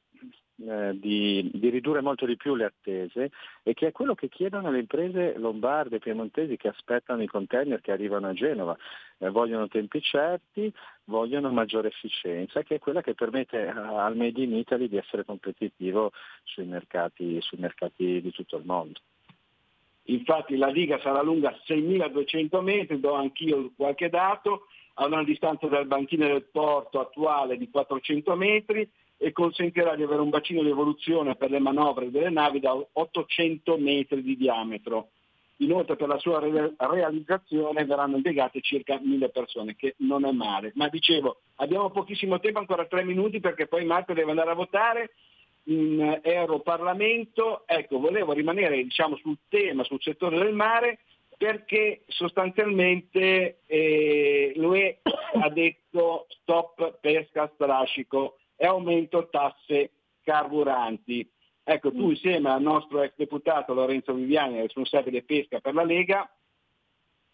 eh, di, di, ridurre molto di più le attese e che è quello che chiedono le imprese lombarde e piemontesi che aspettano i container che arrivano a Genova. Eh, vogliono tempi certi, vogliono maggiore efficienza, che è quella che permette al Made in Italy di essere competitivo sui mercati, sui mercati di tutto il mondo. Infatti la diga sarà lunga 6.200 metri, do anch'io qualche dato, a una distanza dal banchino del porto attuale di 400 metri, e consentirà di avere un bacino di evoluzione per le manovre delle navi da 800 metri di diametro. Inoltre per la sua re- realizzazione verranno impiegate circa 1000 persone, che non è male. Ma dicevo, abbiamo pochissimo tempo, ancora tre minuti perché poi Marco deve andare a votare in Europarlamento. Ecco, volevo rimanere diciamo, sul tema, sul settore del mare, perché sostanzialmente eh, l'UE ha detto stop pesca strascico e aumento tasse carburanti. Ecco, tu mm. insieme al nostro ex deputato Lorenzo Viviani, responsabile pesca per la Lega,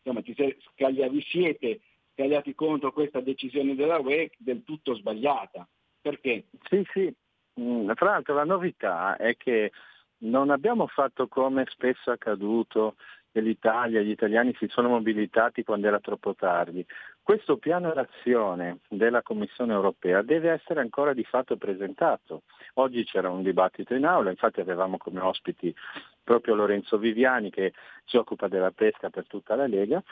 insomma, vi siete scagliati contro questa decisione della UE del tutto sbagliata. Perché? Sì, sì. Mm, tra l'altro la novità è che non abbiamo fatto come spesso accaduto e l'Italia, gli italiani si sono mobilitati quando era troppo tardi. Questo piano d'azione della Commissione europea deve essere ancora di fatto presentato. Oggi c'era un dibattito in aula, infatti avevamo come ospiti proprio Lorenzo Viviani che si occupa della pesca per tutta la Lega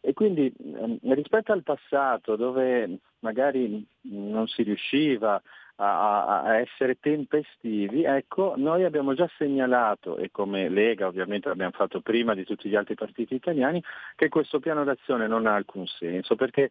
e quindi ehm, rispetto al passato dove magari non si riusciva a, a, essere tempestivi, ecco, noi abbiamo già segnalato, e come Lega ovviamente l'abbiamo fatto prima di tutti gli altri partiti italiani, che questo piano d'azione non ha alcun senso, perché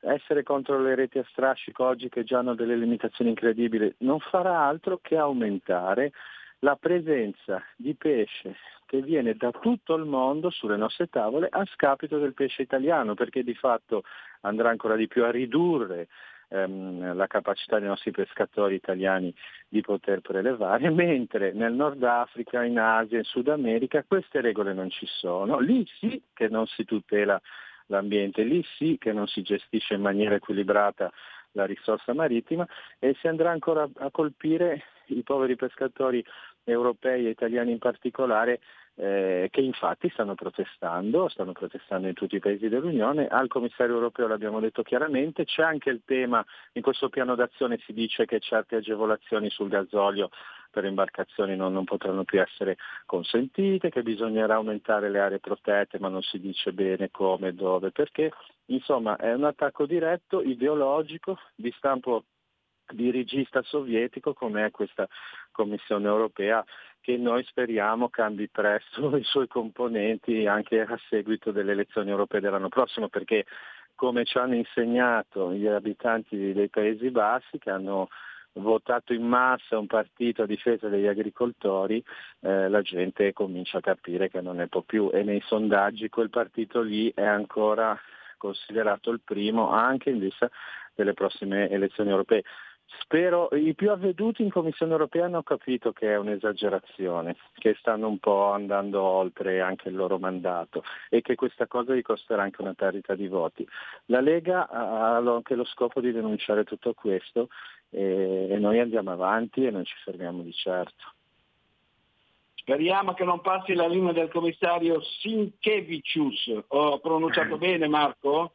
essere contro le reti a strascico oggi che già hanno delle limitazioni incredibili non farà altro che aumentare la presenza di pesce che viene da tutto il mondo sulle nostre tavole a scapito del pesce italiano, perché di fatto andrà ancora di più a ridurre ehm, la capacità dei nostri pescatori italiani di poter prelevare, mentre nel Nord Africa, in Asia, in Sud America queste regole non ci sono. Lì sì che non si tutela l'ambiente, lì sì che non si gestisce in maniera equilibrata la risorsa marittima e si andrà ancora a colpire i poveri pescatori europei e italiani in particolare eh, che infatti stanno protestando, stanno protestando in tutti i paesi dell'Unione, al commissario europeo l'abbiamo detto chiaramente, c'è anche il tema, in questo piano d'azione si dice che certe agevolazioni sul gasolio per imbarcazioni non, non, potranno più essere consentite, che bisognerà aumentare le aree protette, ma non si dice bene come, dove, perché. Insomma è un attacco diretto, ideologico, di stampo dirigista sovietico come è questa Commissione europea che noi speriamo cambi presto i suoi componenti anche a seguito delle elezioni europee dell'anno prossimo perché come ci hanno insegnato gli abitanti dei Paesi Bassi che hanno votato in massa un partito a difesa degli agricoltori, eh, la gente comincia a capire che non ne può più e nei sondaggi quel partito lì è ancora considerato il primo anche in vista delle prossime elezioni europee. Spero, i più avveduti in Commissione europea hanno capito che è un'esagerazione, che stanno un po' andando oltre anche il loro mandato e che questa cosa gli costerà anche una perdita di voti. La Lega ha anche lo scopo di denunciare tutto questo e, e noi andiamo avanti e non ci fermiamo di certo. Speriamo che non passi la linea del commissario Sinkevicius. Ho pronunciato bene Marco?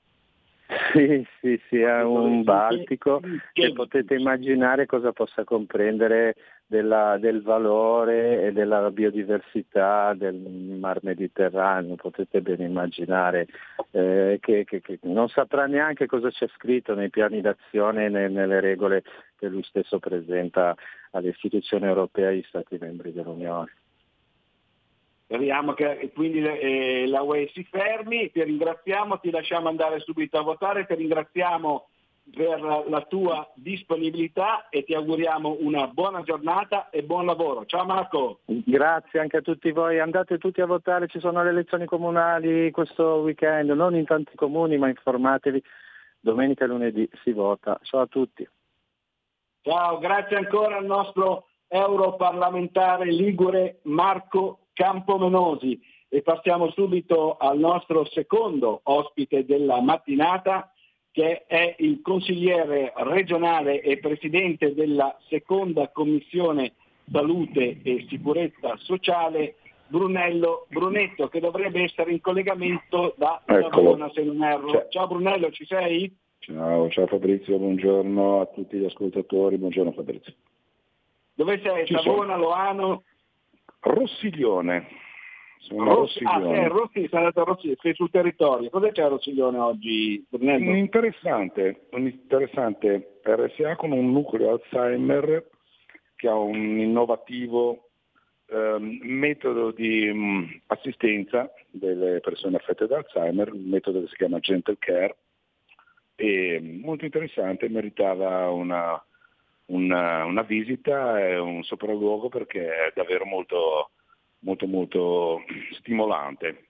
Sì, sì, sì, è un Baltico che potete immaginare cosa possa comprendere della, del valore e della biodiversità del mar Mediterraneo, potete ben immaginare eh, che, che, che, non saprà neanche cosa c'è scritto nei piani d'azione e nelle regole che lui stesso presenta alle istituzioni europee e agli Stati membri dell'Unione. Speriamo che quindi eh, la UE si fermi, ti ringraziamo, ti lasciamo andare subito a votare, ti ringraziamo per la tua disponibilità e ti auguriamo una buona giornata e buon lavoro. Ciao Marco. Grazie anche a tutti voi, andate tutti a votare, ci sono le elezioni comunali questo weekend, non in tanti comuni ma informatevi, domenica e lunedì si vota. Ciao a tutti. Ciao, grazie ancora al nostro europarlamentare ligure Marco Campomenosi e passiamo subito al nostro secondo ospite della mattinata che è il consigliere regionale e presidente della seconda commissione salute e sicurezza sociale Brunello Brunetto che dovrebbe essere in collegamento da Savona se non erro. Ciao. ciao Brunello, ci sei? Ciao, ciao Fabrizio, buongiorno a tutti gli ascoltatori, buongiorno Fabrizio. Dove sei? Ci Savona, sono. Loano? Rossiglione. Sono Rossi, Rossiglione. Ah, sei, Rossi, sei andato a Rossiglione, sei sul territorio. Cos'è c'è a Rossiglione oggi, Brunello? Un interessante, un interessante RSA con un nucleo Alzheimer che ha un innovativo ehm, metodo di mh, mm, assistenza delle persone affette da Alzheimer, un metodo che si chiama Gentle Care e molto interessante, meritava una, una, una visita e un sopralluogo perché è davvero molto, molto, molto stimolante.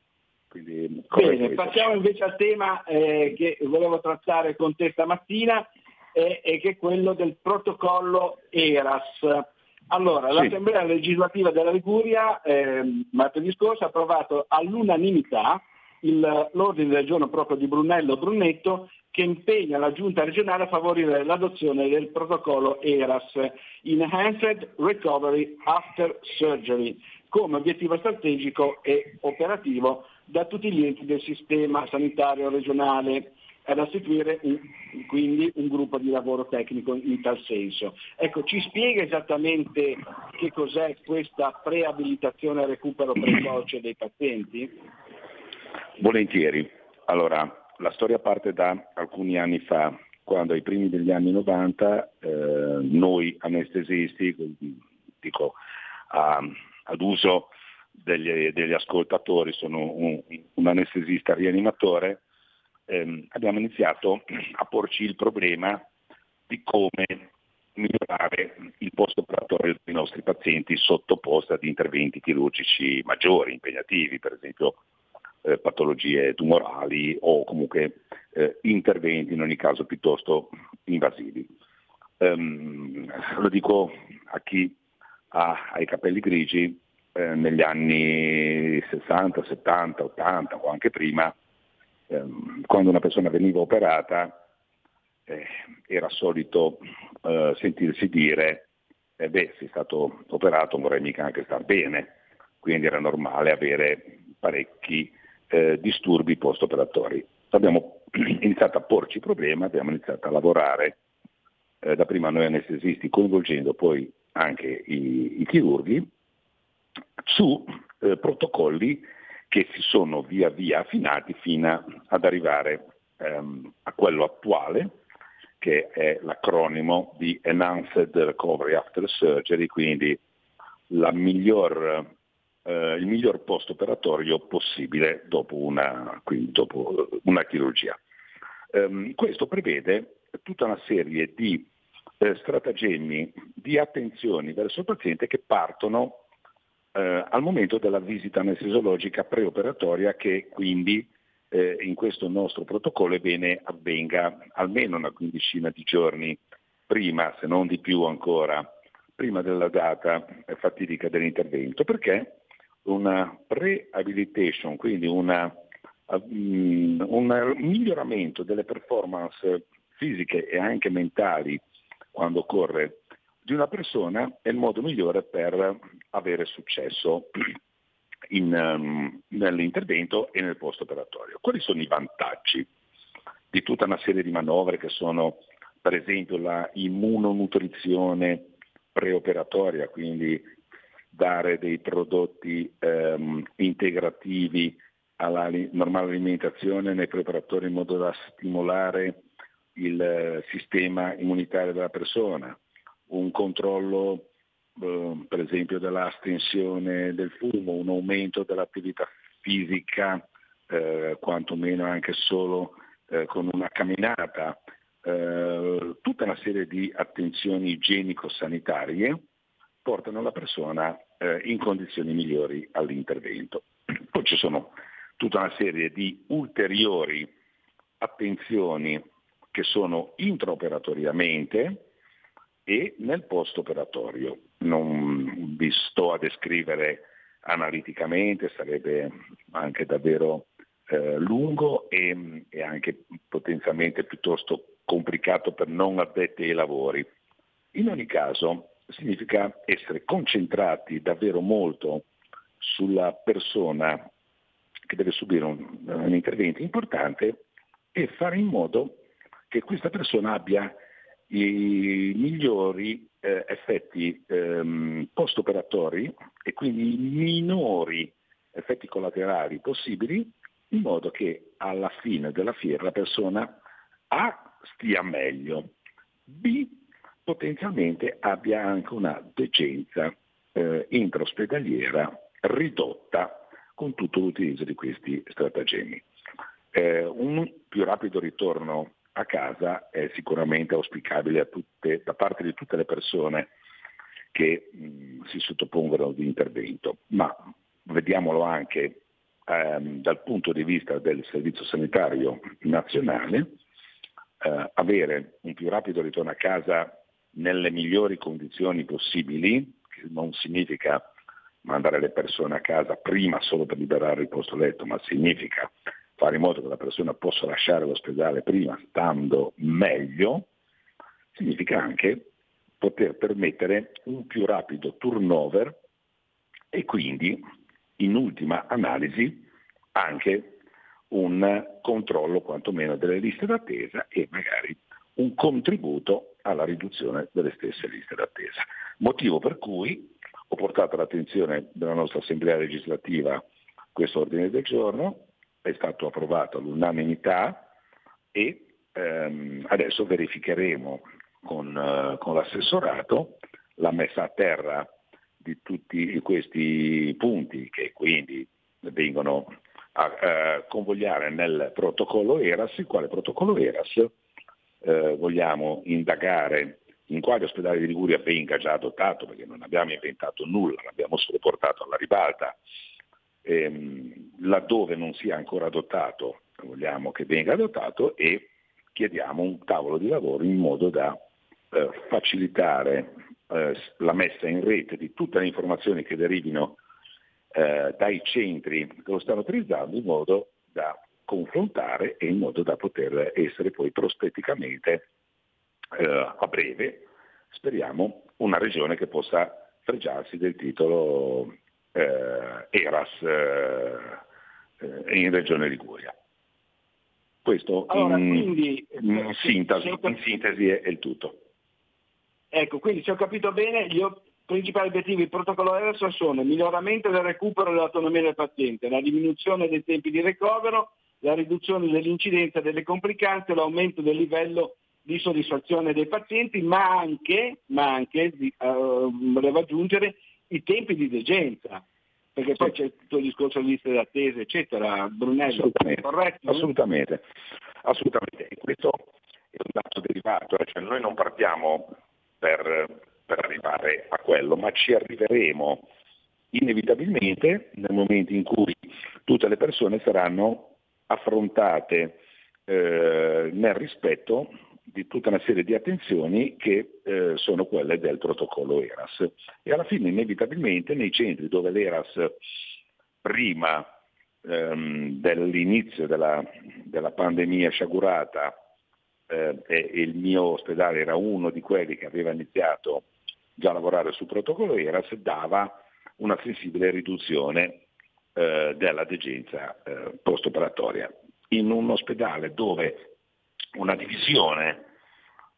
Quindi, Bene, passiamo invece al tema eh, che volevo trattare con te stamattina, eh, e che è quello del protocollo ERAS. Allora, sì. l'Assemblea legislativa della Liguria eh, martedì scorso ha approvato all'unanimità il, l'ordine del giorno proprio di Brunello Brunetto che impegna la giunta regionale a favorire l'adozione del protocollo ERAS, Enhanced Recovery After Surgery, come obiettivo strategico e operativo da tutti gli enti del sistema sanitario regionale ad istituire quindi un gruppo di lavoro tecnico in tal senso. Ecco, ci spiega esattamente che cos'è questa preabilitazione e recupero precoce dei pazienti? Volentieri. Allora, la storia parte da alcuni anni fa, quando ai primi degli anni 90 eh, noi anestesisti, dico a, ad uso degli, degli, ascoltatori, sono un, un anestesista rianimatore, ehm, abbiamo iniziato a porci il problema di come migliorare il post operatorio dei nostri pazienti sottoposti ad interventi chirurgici maggiori, impegnativi, per esempio eh, patologie tumorali o comunque eh, interventi in ogni caso piuttosto invasivi. Um, lo dico a chi ha, ha i capelli grigi, eh, negli anni 60, 70, 80 o anche prima Ehm, quando una persona veniva operata eh, era solito eh, sentirsi dire eh beh sei stato operato non vorrei mica anche star bene quindi era normale avere parecchi eh, disturbi post operatori abbiamo iniziato a porci problema abbiamo iniziato a lavorare eh, da prima noi anestesisti coinvolgendo poi anche i, i chirurghi su eh, protocolli che si sono via via affinati fino ad arrivare ehm, a quello attuale, che è l'acronimo di Enhanced Recovery After Surgery, quindi miglior, eh, il miglior post operatorio possibile dopo una, dopo una chirurgia. Um, questo prevede tutta una serie di eh, stratagemmi, di attenzioni verso il paziente che partono eh, al momento della visita anestesiologica preoperatoria che quindi eh, in questo nostro protocollo bene avvenga almeno una quindicina di giorni prima, se non di più ancora, prima della data fatidica dell'intervento, perché una pre-habilitation, quindi una, um, un miglioramento delle performance fisiche e anche mentali quando occorre di una persona è il modo migliore per avere successo in, um, nell'intervento e nel post operatorio. Quali sono i vantaggi di tutta una serie di manovre che sono per esempio la immunonutrizione preoperatoria, quindi dare dei prodotti um, integrativi alla normale alimentazione nei preparatori in modo da stimolare il uh, sistema immunitario della persona, un controllo eh, per esempio dell'astensione del fumo, un aumento dell'attività fisica, eh, quantomeno anche solo eh, con una camminata, eh, tutta una serie di attenzioni igienico-sanitarie portano la persona eh, in condizioni migliori all'intervento. Poi ci sono tutta una serie di ulteriori attenzioni che sono intraoperatoriamente, e nel post operatorio. Non vi sto a descrivere analiticamente, sarebbe anche davvero eh, lungo e, e, anche potenzialmente piuttosto complicato per non addetti ai lavori. In ogni caso significa essere concentrati davvero molto sulla persona che deve subire un, un intervento importante e fare in modo che questa persona abbia i migliori eh, effetti ehm, post-operatori e quindi i minori effetti collaterali possibili in modo che alla fine della fiera la persona A stia meglio, B potenzialmente abbia anche una decenza eh, intraospedaliera ridotta con tutto l'utilizzo di questi stratagemmi. Eh, un più rapido ritorno a casa è sicuramente auspicabile tutte, da parte di tutte le persone che mh, si sottopongono ad intervento, ma vediamolo anche ehm, dal punto di vista del Servizio Sanitario Nazionale, eh, avere un più rapido ritorno a casa nelle migliori condizioni possibili, che non significa mandare le persone a casa prima solo per liberare il posto letto, ma significa fare in modo che la persona possa lasciare l'ospedale prima stando meglio, significa anche poter permettere un più rapido turnover e quindi in ultima analisi anche un controllo quantomeno delle liste d'attesa e magari un contributo alla riduzione delle stesse liste d'attesa. Motivo per cui ho portato all'attenzione della nostra Assemblea legislativa questo ordine del giorno, è stato approvato all'unanimità e ehm, adesso verificheremo con, uh, con l'assessorato la messa a terra di tutti questi punti che quindi vengono a, a convogliare nel protocollo ERAS, il quale protocollo ERAS eh, vogliamo indagare in quali ospedali di Liguria venga già adottato, perché non abbiamo inventato nulla, l'abbiamo solo portato alla ribalta, ehm, laddove non sia ancora adottato vogliamo che venga adottato e chiediamo un tavolo di lavoro in modo da eh, facilitare eh, la messa in rete di tutte le informazioni che derivino eh, dai centri che lo stanno utilizzando in modo da confrontare e in modo da poter essere poi prospetticamente eh, a breve, speriamo, una regione che possa fregiarsi del titolo eh, ERAS eh, eh, in Regione Liguria. Questo allora, in, quindi, in, sintesi, in sintesi è, è il tutto. Ecco, quindi se ho capito bene, gli principali obiettivi del protocollo ERAS sono il miglioramento del recupero dell'autonomia del paziente, la diminuzione dei tempi di ricovero, la riduzione dell'incidenza delle complicanze, l'aumento del livello di soddisfazione dei pazienti, ma anche, ma anche uh, volevo aggiungere, i tempi di degenza, perché sì. poi c'è tutto il discorso di liste d'attesa, eccetera. Brunello, assolutamente, corretto? Assolutamente, assolutamente. E questo è un dato derivato, cioè noi non partiamo per, per arrivare a quello, ma ci arriveremo inevitabilmente nel momento in cui tutte le persone saranno affrontate eh, nel rispetto di tutta una serie di attenzioni che eh, sono quelle del protocollo ERAS. E alla fine inevitabilmente nei centri dove l'ERAS prima ehm, dell'inizio della, della, pandemia sciagurata eh, e, il mio ospedale era uno di quelli che aveva iniziato già a lavorare sul protocollo ERAS, dava una sensibile riduzione eh, della degenza eh, post-operatoria. In un ospedale dove una divisione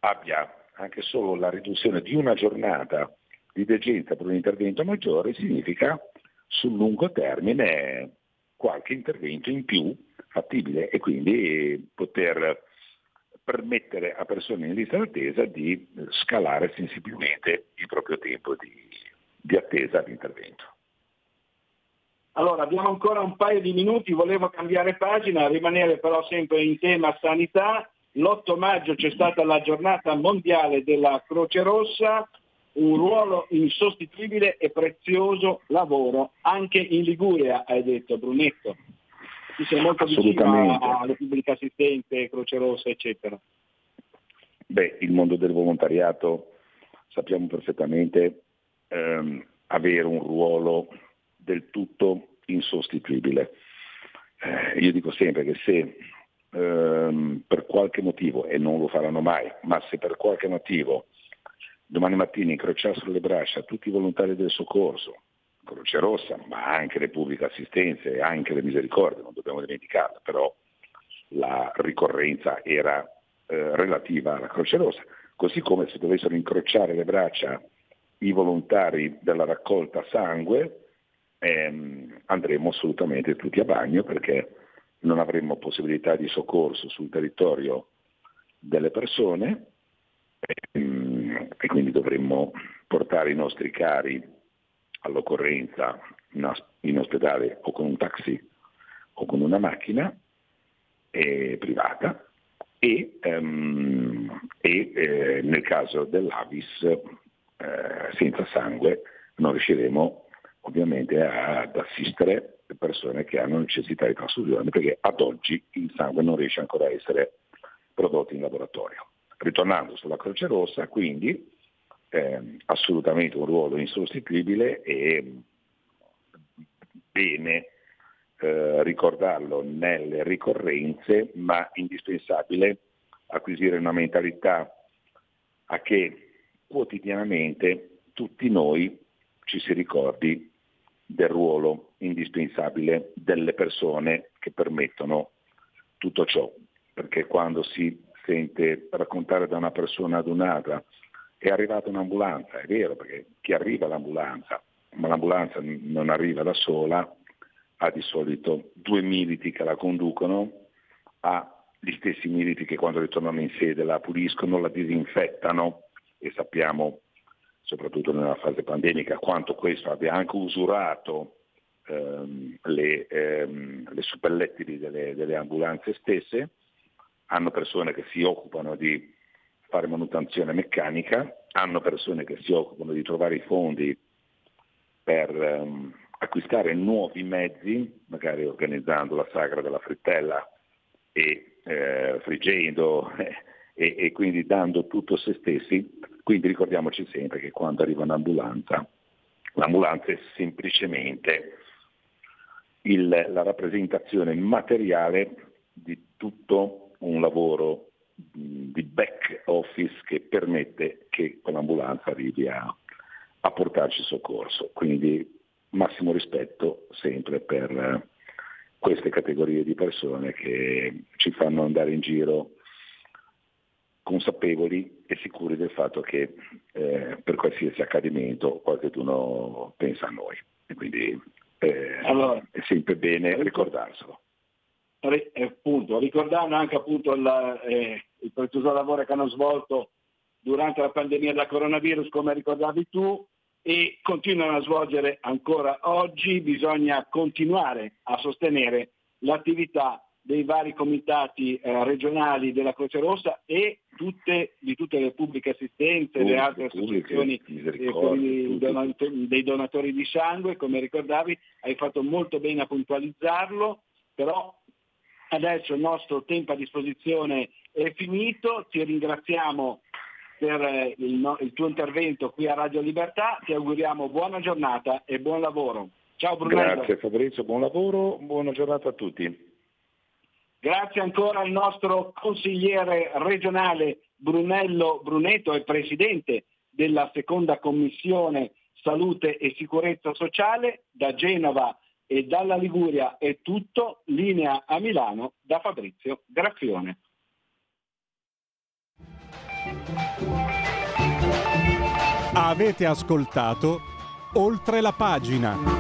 abbia anche solo la riduzione di una giornata di degenza per un intervento maggiore, significa sul lungo termine qualche intervento in più fattibile e quindi poter permettere a persone in lista d'attesa di scalare sensibilmente il proprio tempo di, di attesa all'intervento. Allora, abbiamo ancora un paio di minuti, volevo cambiare pagina, rimanere però sempre in tema sanità l'8 maggio c'è stata la giornata mondiale della Croce Rossa, un ruolo insostituibile e prezioso lavoro anche in Liguria, hai detto Brunetto. Ci sei molto vicino alle pubbliche assistenze, Croce Rossa, eccetera. Beh, il mondo del volontariato sappiamo perfettamente ehm, avere un ruolo del tutto insostituibile. Eh, io dico sempre che se ehm, per qualche motivo, e non lo faranno mai, ma se per qualche motivo domani mattina incrociassero le braccia tutti i volontari del soccorso, Croce Rossa, ma anche le pubbliche assistenze e anche le misericordie, non dobbiamo dimenticarle, però la ricorrenza era eh, relativa alla Croce Rossa, così come se dovessero incrociare le braccia i volontari della raccolta sangue, ehm, andremo assolutamente tutti a bagno perché non avremmo possibilità di soccorso sul territorio delle persone ehm, e quindi dovremmo portare i nostri cari all'occorrenza in ospedale o con un taxi o con una macchina eh, privata e, um, e eh, nel caso dell'Avis eh, senza sangue non riusciremo ovviamente ad assistere persone che hanno necessità di trasfusione perché ad oggi il sangue non riesce ancora a essere prodotto in laboratorio. Ritornando sulla Croce Rossa, quindi eh, assolutamente un ruolo insostituibile e bene eh, ricordarlo nelle ricorrenze, ma indispensabile acquisire una mentalità a che quotidianamente tutti noi ci si ricordi del ruolo indispensabile delle persone che permettono tutto ciò, perché quando si sente raccontare da una persona ad un'altra è arrivata un'ambulanza, è vero, perché chi arriva all'ambulanza, ma l'ambulanza non arriva da sola, ha di solito due militi che la conducono, ha gli stessi militi che quando ritornano in sede la puliscono, la disinfettano e sappiamo, soprattutto nella fase pandemica, quanto questo abbia anche usurato ehm, le, ehm, le suppellettili delle, delle ambulanze stesse, hanno persone che si occupano di fare manutenzione meccanica, hanno persone che si occupano di trovare i fondi per ehm, acquistare nuovi mezzi, magari organizzando la sagra della frittella e eh, friggendo eh, e, e, quindi dando tutto se stessi. Quindi ricordiamoci sempre che quando arriva un'ambulanza, l'ambulanza è semplicemente il, la rappresentazione materiale di tutto un lavoro di back office che permette che quell'ambulanza arrivi a, a portarci soccorso. Quindi massimo rispetto sempre per eh, queste categorie di persone che ci fanno andare in giro consapevoli e sicuri del fatto che eh, per qualsiasi accadimento qualcuno pensa a noi. E quindi eh, allora, è sempre bene ricordarselo. Appunto, ricordando anche appunto il, eh, il prezioso lavoro che hanno svolto durante la pandemia da coronavirus, come ricordavi tu, e continuano a svolgere ancora oggi, bisogna continuare a sostenere l'attività dei vari comitati eh, regionali della Croce Rossa e tutte, di tutte le pubbliche assistenze, le altre associazioni eh, donatori, dei donatori di sangue, come ricordavi, hai fatto molto bene a puntualizzarlo, però adesso il nostro tempo a disposizione è finito, ti ringraziamo per eh, il, il, tuo intervento qui a Radio Libertà. Ti auguriamo buona giornata e buon lavoro. Ciao Brunello. Grazie Fabrizio, buon lavoro, buona giornata a tutti. Grazie ancora al nostro consigliere regionale Brunello Brunetto e presidente della seconda commissione salute e sicurezza sociale da Genova e dalla Liguria è tutto, linea a Milano da Fabrizio Graffione. Avete ascoltato oltre la pagina.